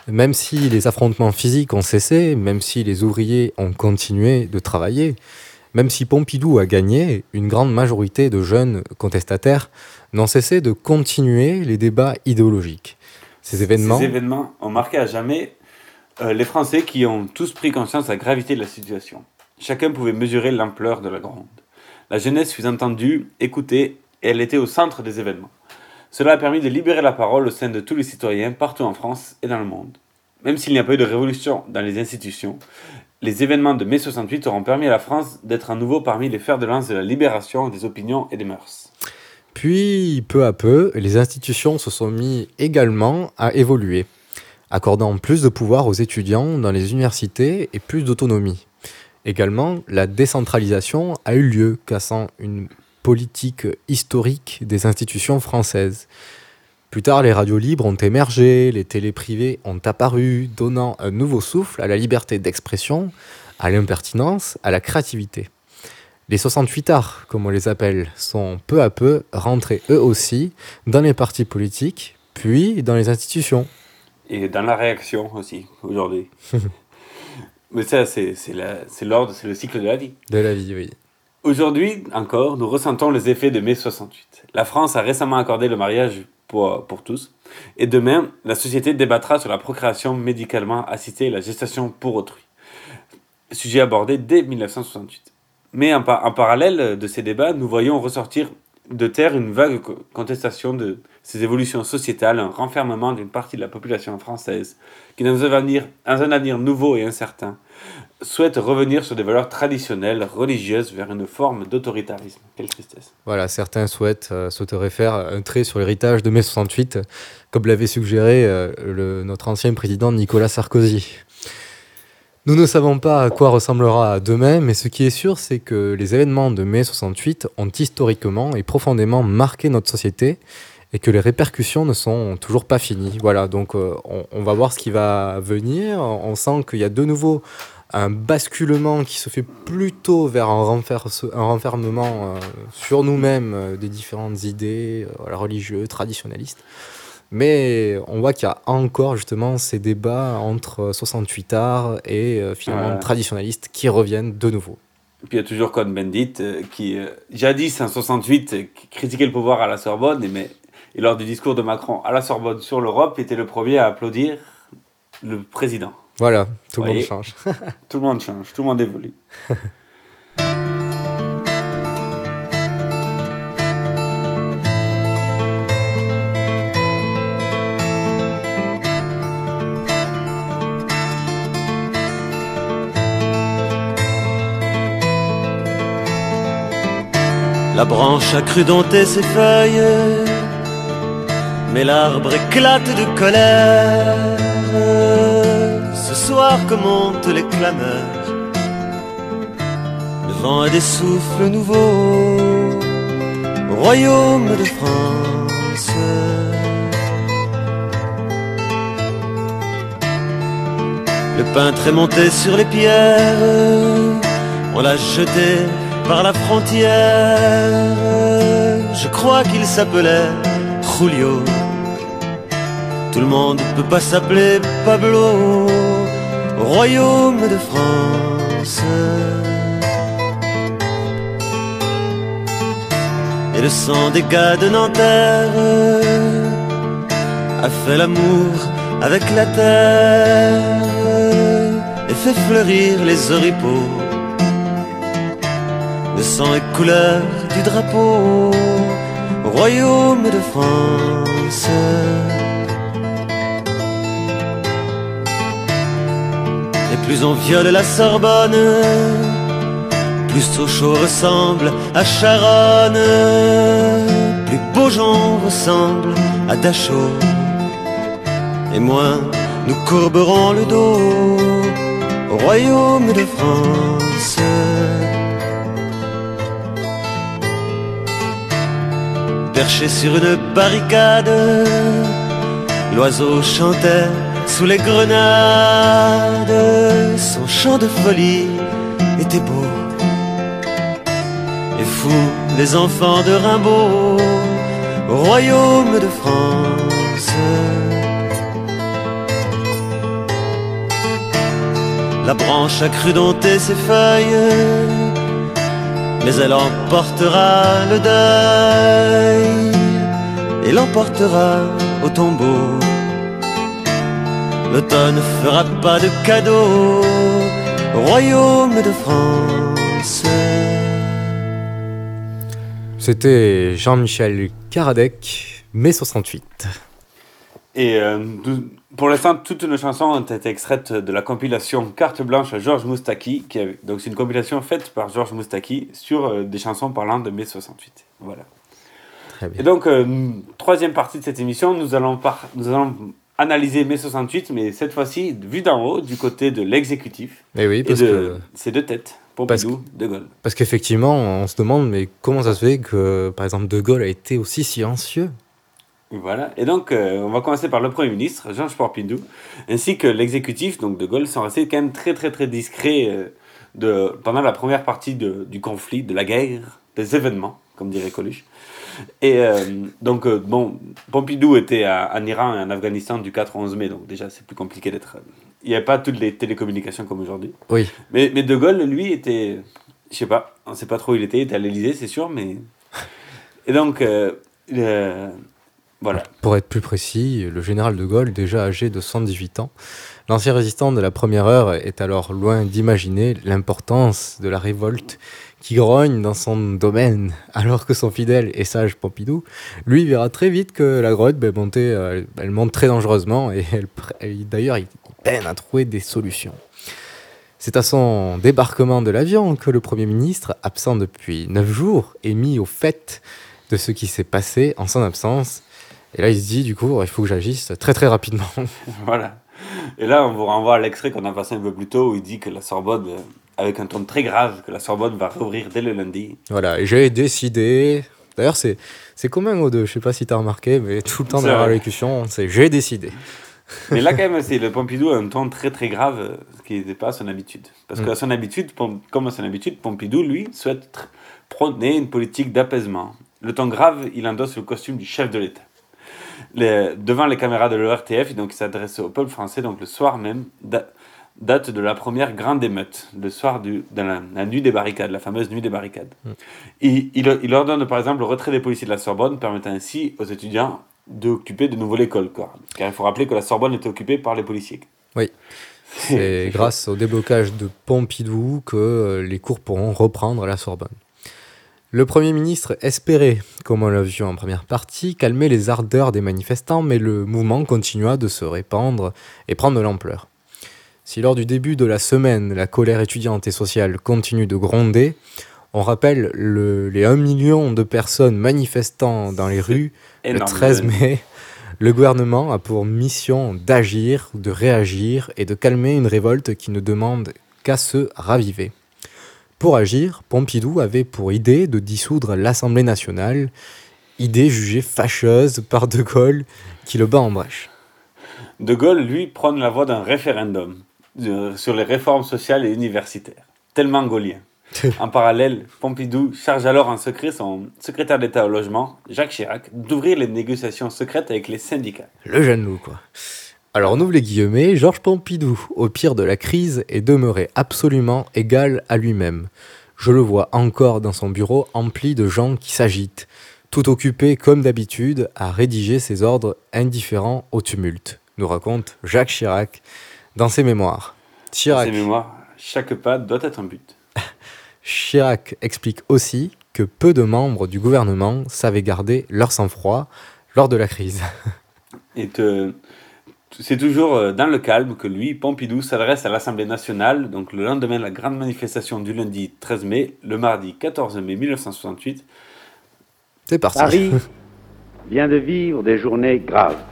S9: Même si les affrontements physiques ont cessé, même si les ouvriers ont continué de travailler, même si Pompidou a gagné, une grande majorité de jeunes contestataires n'ont cessé de continuer les débats idéologiques. Ces événements
S10: Ces événements ont marqué à jamais euh, les Français qui ont tous pris conscience de la gravité de la situation. Chacun pouvait mesurer l'ampleur de la gronde. La jeunesse fut entendue, écoutée, et elle était au centre des événements. Cela a permis de libérer la parole au sein de tous les citoyens partout en France et dans le monde. Même s'il n'y a pas eu de révolution dans les institutions, les événements de mai 68 auront permis à la France d'être à nouveau parmi les fers de lance de la libération des opinions et des mœurs.
S9: Puis, peu à peu, les institutions se sont mis également à évoluer, accordant plus de pouvoir aux étudiants dans les universités et plus d'autonomie. Également, la décentralisation a eu lieu, cassant une politique historique des institutions françaises. Plus tard, les radios libres ont émergé, les télés privées ont apparu, donnant un nouveau souffle à la liberté d'expression, à l'impertinence, à la créativité. Les 68 arts, comme on les appelle, sont peu à peu rentrés eux aussi dans les partis politiques, puis dans les institutions.
S10: Et dans la réaction aussi, aujourd'hui. Mais ça, c'est l'ordre, c'est le cycle de la vie.
S9: De la vie, oui.
S10: Aujourd'hui encore, nous ressentons les effets de mai 68. La France a récemment accordé le mariage pour, tous. Et demain, la société débattra sur la procréation médicalement assistée et la gestation pour autrui. Sujet abordé dès 1968. Mais en, par- en parallèle de ces débats, nous voyons ressortir de terre une vague co- contestation de ces évolutions sociétales, un renfermement d'une partie de la population française qui, dans un avenir, dans un avenir nouveau et incertain, souhaite revenir sur des valeurs traditionnelles, religieuses, vers une forme d'autoritarisme. Quelle tristesse.
S9: Voilà, certains souhaitent, euh, faire un trait sur l'héritage de mai 68, comme l'avait suggéré euh, notre ancien président Nicolas Sarkozy. Nous ne savons pas à quoi ressemblera demain, mais ce qui est sûr, c'est que les événements de mai 68 ont historiquement et profondément marqué notre société et que les répercussions ne sont toujours pas finies. Voilà, donc euh, on, on va voir ce qui va venir. On sent qu'il y a de nouveau un basculement qui se fait plutôt vers un, renfer- un renfermement euh, sur nous-mêmes euh, des différentes idées religieuses, traditionnalistes. Mais on voit qu'il y a encore justement ces débats entre 68 arts et finalement traditionnalistes qui reviennent de nouveau.
S10: Puis il y a toujours Cohn-Bendit qui, jadis en 68, euh, qui critiquait le pouvoir à la Sorbonne, et, mais, et lors du discours de Macron à la Sorbonne sur l'Europe, était le premier à applaudir le président.
S9: Voilà, tout le monde change.
S10: tout le monde change, tout le monde évolue.
S20: La branche a cru dompter ses feuilles, mais l'arbre éclate de colère. Ce soir que montent les clameurs, le vent a des souffles nouveaux au royaume de France. Le peintre est monté sur les pierres, on l'a jeté par la frontière. Je crois qu'il s'appelait Julio. Tout le monde ne peut pas s'appeler Pablo au royaume de France. Et le sang des gars de Nanterre a fait l'amour avec la terre et fait fleurir les oripeaux le sang et couleur du drapeau au royaume de France. Et plus on viole la Sorbonne, plus Sochaux ressemble à Charonne, plus Beaujon ressemble à Dachau, et moins nous courberons le dos au royaume de France. Perché sur une barricade. L'oiseau chantait sous les grenades. Son chant de folie était beau. Et fou les enfants de Rimbaud au royaume de France. La branche a cru dompter ses feuilles mais elle emportera le deuil et l'emportera au tombeau Danton ne fera pas de cadeau au royaume de France.
S9: C'était Jean-Michel Karadec, mai 68.
S10: Et euh, pour l'instant, toutes nos chansons ont été extraites de la compilation Carte blanche à Georges Moustaki. Qui avait- donc c'est une compilation faite par Georges Moustaki sur euh, des chansons parlant de mai 68. Voilà.
S9: Très bien.
S10: Et donc, euh, troisième partie de cette émission, nous allons, par- nous allons analyser mai 68, mais cette fois-ci, vu d'en haut, du côté de l'exécutif.
S9: Eh oui,
S10: et
S9: parce
S10: de
S9: que-
S10: ces deux têtes,
S9: Parce
S10: Pompidou, De Gaulle.
S9: Parce qu'effectivement, on se demande, mais comment ça se fait que, par exemple, De Gaulle a été aussi silencieux
S10: Voilà. Et donc, euh, on va commencer par le Premier ministre, Georges Pompidou, ainsi que l'exécutif, donc De Gaulle, sont restés quand même très, très, très discrets euh, de, pendant la première partie de- du conflit, de la guerre, des événements, comme dirait Coluche. Et euh, donc, bon, Pompidou était à- en Iran et en Afghanistan du 4 au 11 mai, donc déjà, c'est plus compliqué d'être. Il n'y avait pas toutes les télécommunications comme aujourd'hui.
S9: Oui.
S10: Mais, mais De Gaulle, lui, était. Je sais pas, on sait pas trop où il était, il était à l'Élysée, c'est sûr, mais. Et donc, euh,
S9: Pour être plus précis, le général de Gaulle, déjà âgé de 118 ans, l'ancien résistant de la première heure, est alors loin d'imaginer l'importance de la révolte qui grogne dans son domaine, alors que son fidèle et sage Pompidou, lui, verra très vite que la grotte, ben, euh, monte très dangereusement et d'ailleurs, il peine à trouver des solutions. C'est à son débarquement de l'avion que le Premier ministre, absent depuis neuf jours, est mis au fait de ce qui s'est passé en son absence. Et là, il se dit, du coup, il faut que j'agisse très très rapidement.
S10: Voilà. Et là, on vous renvoie à l'extrait qu'on a passé un peu plus tôt où il dit que la Sorbonne, avec un ton très grave, que la Sorbonne va rouvrir dès le lundi.
S9: voilà, et j'ai décidé. D'ailleurs, c'est, c'est commun aux deux, je sais pas si tu as remarqué, mais tout le temps dans la rélocution, c'est j'ai décidé.
S10: Mais là, quand même, c'est le Pompidou a un ton très très grave, ce qui n'était pas à son habitude. Parce
S9: Mm.
S10: qu'à son habitude, comme à son habitude, Pompidou, lui, souhaite prôner une politique d'apaisement. Le ton grave, il endosse le costume du chef de l'État. Les- devant les caméras de l'ORTF, donc il s'adresse au peuple français, donc le soir même, da- date de la première grande émeute, le soir du, de la, la nuit des barricades, la fameuse nuit des barricades. Il, il, il ordonne par exemple le retrait des policiers de la Sorbonne, permettant ainsi aux étudiants d'occuper de nouveau l'école. Car il faut rappeler que la Sorbonne était occupée par les policiers.
S9: Oui. C'est grâce au déblocage de Pompidou que euh, les cours pourront reprendre à la Sorbonne. Le Premier ministre espérait, comme on l'a vu en première partie, calmer les ardeurs des manifestants, mais le mouvement continua de se répandre et prendre de l'ampleur. Si lors du début de la semaine, la colère étudiante et sociale continue de gronder, on rappelle le- les 1 million de personnes manifestant dans les rues le
S10: énorme.
S9: 13 mai. Le gouvernement a pour mission d'agir, de réagir et de calmer une révolte qui ne demande qu'à se raviver. Pour agir, Pompidou avait pour idée de dissoudre l'Assemblée nationale, idée jugée fâcheuse par De Gaulle qui le bat en brèche.
S10: De Gaulle, lui, prône la voie d'un référendum euh, sur les réformes sociales et universitaires, tellement gaulien. en parallèle, Pompidou charge alors en secret son secrétaire d'État au logement, Jacques Chirac, d'ouvrir les négociations secrètes avec les syndicats.
S9: Le jeune loup, quoi. Alors on ouvre les guillemets, Georges Pompidou, au pire de la crise, est demeuré absolument égal à lui-même. Je le vois encore dans son bureau empli de gens qui s'agitent, tout occupés comme d'habitude à rédiger ses ordres indifférents au tumulte, nous raconte Jacques Chirac dans ses mémoires. Chirac,
S10: Dans ses mémoires, chaque pas doit être un but.
S9: Chirac explique aussi que peu de membres du gouvernement savaient garder leur sang-froid lors de la crise.
S10: Et te- c'est toujours euh, dans le calme que lui, Pompidou, s'adresse à l'Assemblée nationale, donc le lendemain de la grande manifestation du lundi 13 mai, le mardi 14 mai 1968.
S9: C'est parti.
S5: Paris vient de vivre des journées graves.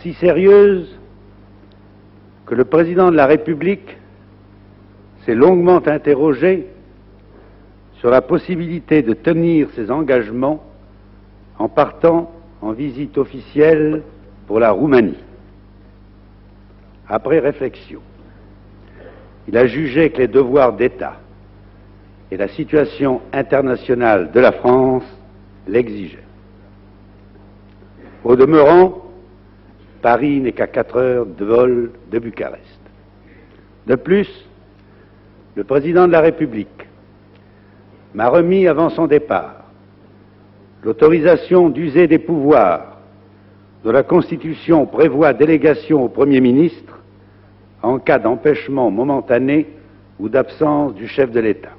S5: Si sérieuses que le président de la République s'est longuement interrogé sur la possibilité de tenir ses engagements en partant en visite officielle pour la Roumanie. Après réflexion, il a jugé que les devoirs d'État et la situation internationale de la France l'exigeaient. Au demeurant, Paris n'est qu'à 4 heures de vol de Bucarest. De plus, le président de la République m'a remis avant son départ l'autorisation d'user des pouvoirs de la Constitution prévoit délégation au Premier ministre en cas d'empêchement momentané ou d'absence du chef de l'État.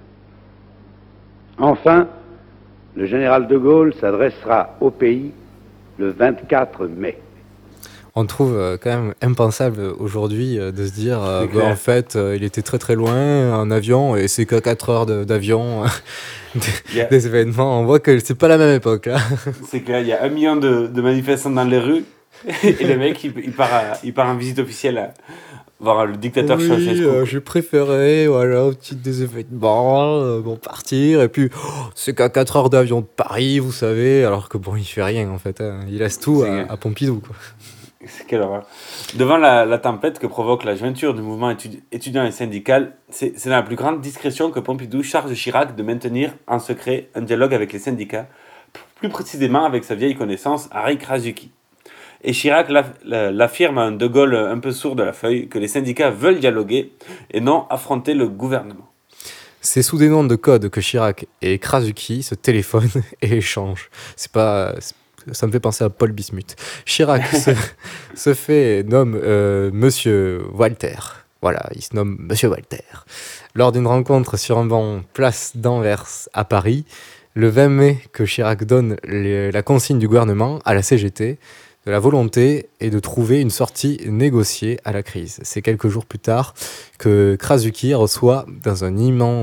S5: Enfin, le général de Gaulle s'adressera au pays le 24 mai.
S9: On trouve euh, quand même impensable aujourd'hui euh, de se dire euh, bah, en fait il était très très loin en avion et c'est que 4 heures de- d'avion des,
S10: Yeah.
S9: des événements. On voit que c'est pas la même époque là.
S10: C'est clair, il y a un million de, de manifestants dans les rues et le mec il, il part, à- il part en visite officielle à voir le dictateur
S9: Oui,
S10: Ceausescu.
S9: euh, j'ai préféré voilà, au titre des événements, euh, bon, partir. Et puis, oh, c'est qu'à 4 heures d'avion de Paris, vous savez, alors que bon, il fait rien en fait. hein. Il laisse tout à, à Pompidou. Quoi.
S10: C'est quelle horreur. Devant la, tempête que provoque la jointure du mouvement étudi- étudiant et syndical, c'est dans la plus grande discrétion que Pompidou charge Chirac de maintenir en secret un dialogue avec les syndicats, plus précisément avec sa vieille connaissance Harry Krasuki. Et Chirac l'aff- la- l'affirme à un De Gaulle un peu sourd de la feuille que les syndicats veulent dialoguer et non affronter le gouvernement.
S9: C'est sous des noms de code que Chirac et Krasuki se téléphonent et échangent. C'est pas. Ça me fait penser à Paul Bismuth. Chirac se, se fait nomme euh, Monsieur Walter. Voilà, il se nomme Monsieur Walter. Lors d'une rencontre sur un banc place d'Anvers à Paris, le 20 mai, que Chirac donne les- la consigne du gouvernement à la CGT de la volonté est de trouver une sortie négociée à la crise. C'est quelques jours plus tard que Krasuki reçoit dans un,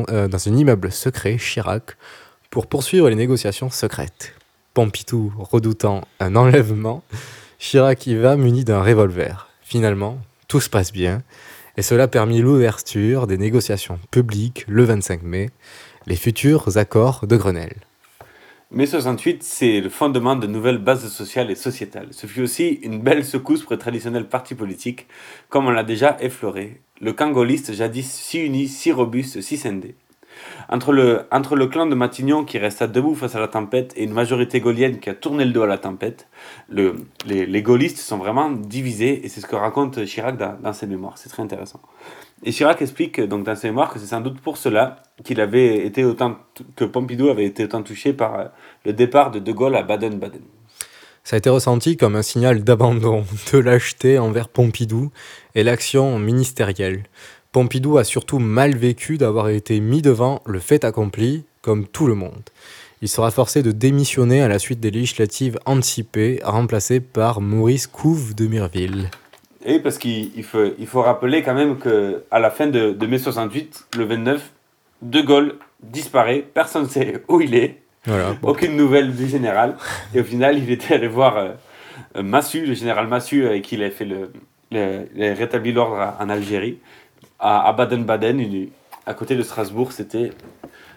S9: euh, dans un immeuble secret Chirac pour poursuivre les négociations secrètes. Pompidou redoutant un enlèvement, Chirac y va muni d'un revolver. Finalement, tout se passe bien et cela permit l'ouverture des négociations publiques le 25 mai, les futurs accords de Grenelle.
S10: Mai 68, c'est le fondement de nouvelles bases sociales et sociétales. Ce fut aussi une belle secousse pour le traditionnel parti politique, comme on l'a déjà effleuré. Le camp gaulliste, jadis si uni, si robuste, si scindé. Entre le, entre le clan de Matignon qui resta debout face à la tempête et une majorité gaulienne qui a tourné le dos à la tempête, le, les, les gaullistes sont vraiment divisés et c'est ce que raconte Chirac dans, dans ses mémoires. C'est très intéressant. Et Chirac explique donc dans ses mémoires que c'est sans doute pour cela qu'il avait été autant que Pompidou avait été autant touché par euh, le départ de De Gaulle à Baden-Baden.
S9: Ça a été ressenti comme un signal d'abandon, de lâcheté envers Pompidou et l'action ministérielle. Pompidou a surtout mal vécu d'avoir été mis devant le fait accompli, comme tout le monde. Il sera forcé de démissionner à la suite des législatives anticipées, remplacé par Maurice Couve de Mireville.
S10: Et parce qu'il il faut, il faut rappeler quand même que à la fin de, de mai 68, le 29, De Gaulle disparaît, personne ne sait où il est,
S9: Voilà, bon.
S10: aucune nouvelle du général. Et au final, il était allé voir euh, Massu, le général Massu, avec qui il a fait le, le- a rétabli l'ordre en Algérie, à, Baden-Baden, à côté de Strasbourg. C'était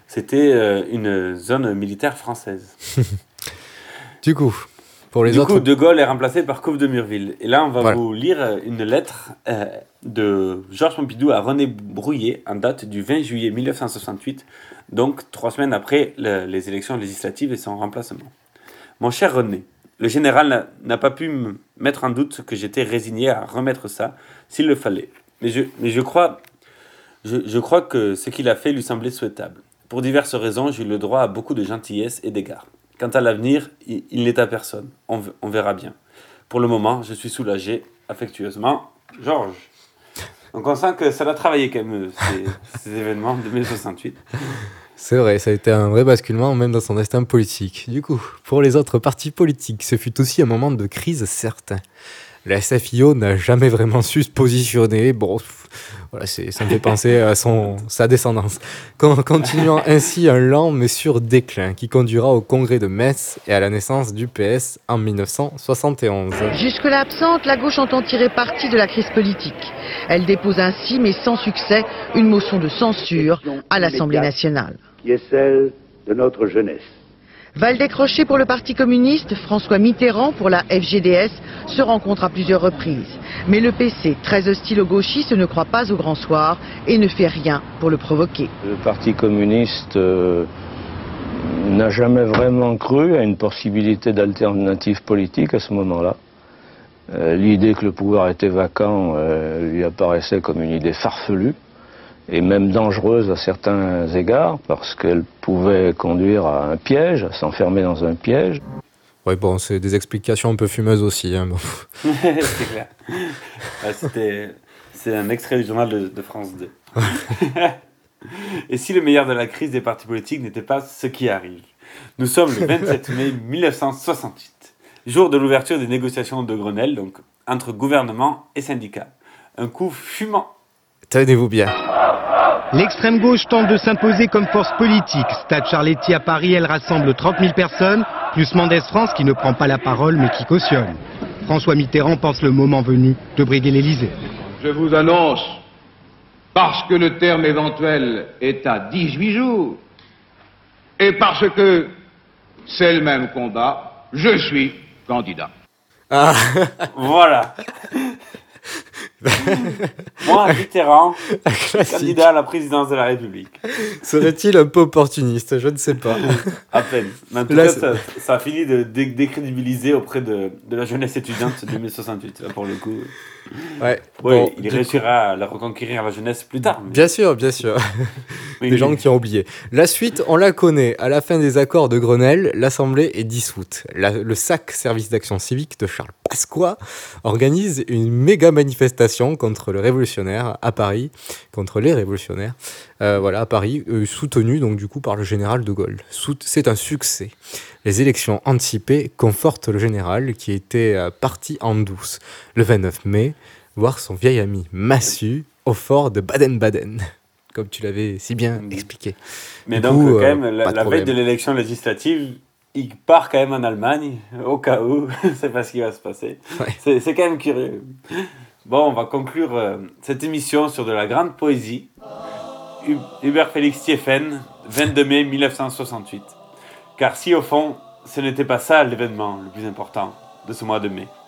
S10: c'était euh, une zone militaire française.
S9: Du coup, pour les
S10: du
S9: autres...
S10: coup, De Gaulle est remplacé par Couve de Murville. Et là, on va
S9: Voilà.
S10: vous lire euh, une lettre euh, de Georges Pompidou à René Brouillet en date du 20 juillet 1968, donc trois semaines après le- les élections législatives et son remplacement. Mon cher René, le général n'a- n'a pas pu me mettre en doute que j'étais résigné à remettre ça s'il le fallait. Mais je, mais je crois je, je crois que ce qu'il a fait lui semblait souhaitable. Pour diverses raisons, j'ai eu le droit à beaucoup de gentillesse et d'égards. Quant à l'avenir, il, n'est à personne. On, verra bien. Pour le moment, je suis soulagé. Affectueusement, Georges. Donc on sent que ça a travaillé quand même, ces, ces événements de mai 68.
S9: C'est vrai, ça a été un vrai basculement même dans son destin politique. Du coup, pour les autres partis politiques, ce fut aussi un moment de crise certain. La SFIO n'a jamais vraiment su se positionner. Bon, pff, voilà, c'est- ça me fait penser à son, sa descendance. Con- continuant ainsi un lent mais sûr déclin qui conduira au congrès de Metz et à la naissance du PS en 1971.
S21: Jusque-là absente, la gauche entend tirer parti de la crise politique. Elle dépose ainsi, mais sans succès, une motion de censure à l'Assemblée nationale.
S5: qui est celle de notre jeunesse.
S21: Valdec Crochet pour le Parti communiste, François Mitterrand pour la FGDS se rencontrent à plusieurs reprises. Mais le PC, très hostile aux gauchistes, ne croit pas au grand soir et ne fait rien pour le provoquer.
S22: Le Parti communiste euh, n'a jamais vraiment cru à une possibilité d'alternative politique à ce moment-là. Euh, L'idée que le pouvoir était vacant euh, lui apparaissait comme une idée farfelue et même dangereuse à certains égards parce qu'elle pouvait conduire à un piège, à s'enfermer dans un piège.
S9: Ouais, bon, c'est des explications un peu fumeuses aussi. hein, bon.
S10: c'est clair. C'était, c'est un extrait du journal de, de France 2. Et si le meilleur de la crise des partis politiques n'était pas ce qui arrive? Nous sommes le 27 mai 1968, jour de l'ouverture des négociations de Grenelle, donc entre gouvernement et syndicats. Un coup fumant.
S9: Tenez-vous bien.
S23: L'extrême gauche tente de s'imposer comme force politique. Stade Charletti à Paris, elle rassemble 30 000 personnes, plus Mendès France qui ne prend pas la parole mais qui cautionne. François Mitterrand pense le moment venu de briguer l'Élysée.
S24: Je vous annonce, parce que le terme éventuel est à 18 jours, et parce que c'est le même combat, je suis candidat.
S9: Ah.
S10: Voilà. Moi, Mitterrand, candidat à la présidence de la République.
S9: Serait-il un peu opportuniste? Je ne sais pas.
S10: À peine. Mais en tout
S9: Là,
S10: cas, ça, ça a fini de dé- décrédibiliser auprès de, de la jeunesse étudiante de 2068, là, pour le coup.
S9: Ouais.
S10: Ouais,
S9: Bon,
S10: il réussira à la reconquérir la jeunesse plus tard. mais-
S9: Bien sûr, bien sûr. Des
S10: oui.
S9: gens qui ont oublié. La suite, on la connaît. À la fin des accords de Grenelle, l'Assemblée est dissoute. La- le SAC, Service d'action civique de Charles Pasqua, organise une méga manifestation contre le révolutionnaire à Paris, contre les révolutionnaires, euh, voilà, à Paris, euh, soutenue donc du coup par le général de Gaulle. C'est un succès. Les élections anticipées confortent le général qui était euh, parti en douce le 29 mai voir son vieil ami Massu au fort de Baden-Baden, comme tu l'avais si bien expliqué.
S10: Mais
S9: Du
S10: donc,
S9: coup,
S10: quand
S9: euh,
S10: même, la, la veille de l'élection législative, il part quand même en Allemagne, au cas où, c'est pas ce qui va se passer. C'est c'est quand même curieux. Bon, on va conclure euh, cette émission sur de la grande poésie. Hu- Hubert Félix Thieffen, 22 mai 1968. Car si au fond, ce n'était pas ça l'événement le plus important de ce mois de mai.
S25: «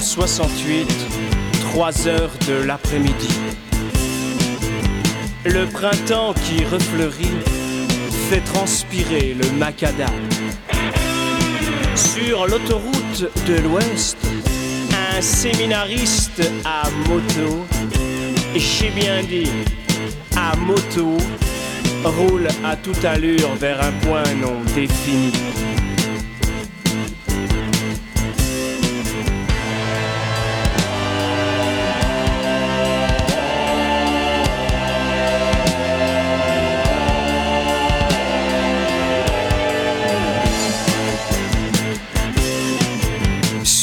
S25: 1968, 3 heures de l'après-midi. Le printemps qui refleurit fait transpirer le macadam. Sur l'autoroute de l'Ouest, un séminariste à moto, j'ai bien dit à moto, roule à toute allure vers un point non défini.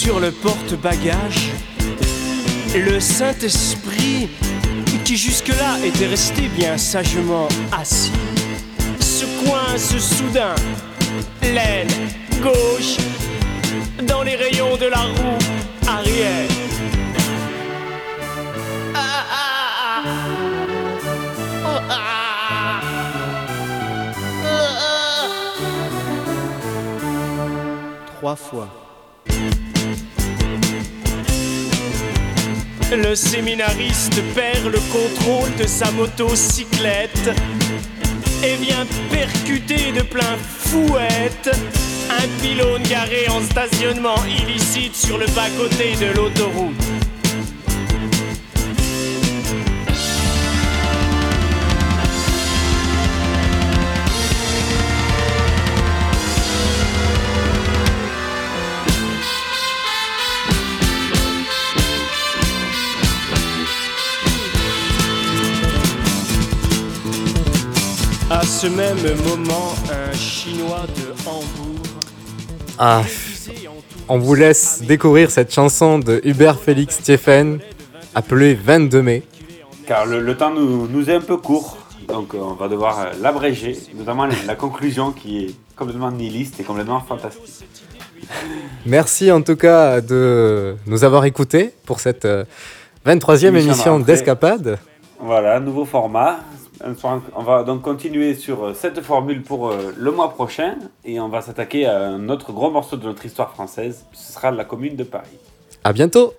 S25: Sur le porte-bagages, le Saint-Esprit, qui jusque-là était resté bien sagement assis, se coince soudain, l'aile gauche, dans les rayons de la roue arrière. Ah, ah, ah. Oh. Trois fois. Le séminariste perd le contrôle de sa motocyclette et vient percuter de plein fouette un pylône garé en stationnement illicite sur le bas-côté de l'autoroute. Ce même moment, un Chinois de Hambourg
S9: Ah, on vous laisse découvrir cette chanson de Hubert Félix Thieffen, appelée 22 mai.
S10: Car le, le temps nous, nous est un peu court, donc euh, on va devoir euh, l'abréger, notamment la, conclusion qui est complètement nihiliste et complètement fantastique.
S9: Merci en tout cas de nous avoir écoutés pour cette euh, 23e
S10: Émission de
S9: émission d'Escapade.
S10: Voilà, nouveau format. On va donc continuer sur euh, cette formule pour euh, le mois prochain et on va s'attaquer à un autre gros morceau de notre histoire française. Ce sera la Commune de Paris.
S9: À bientôt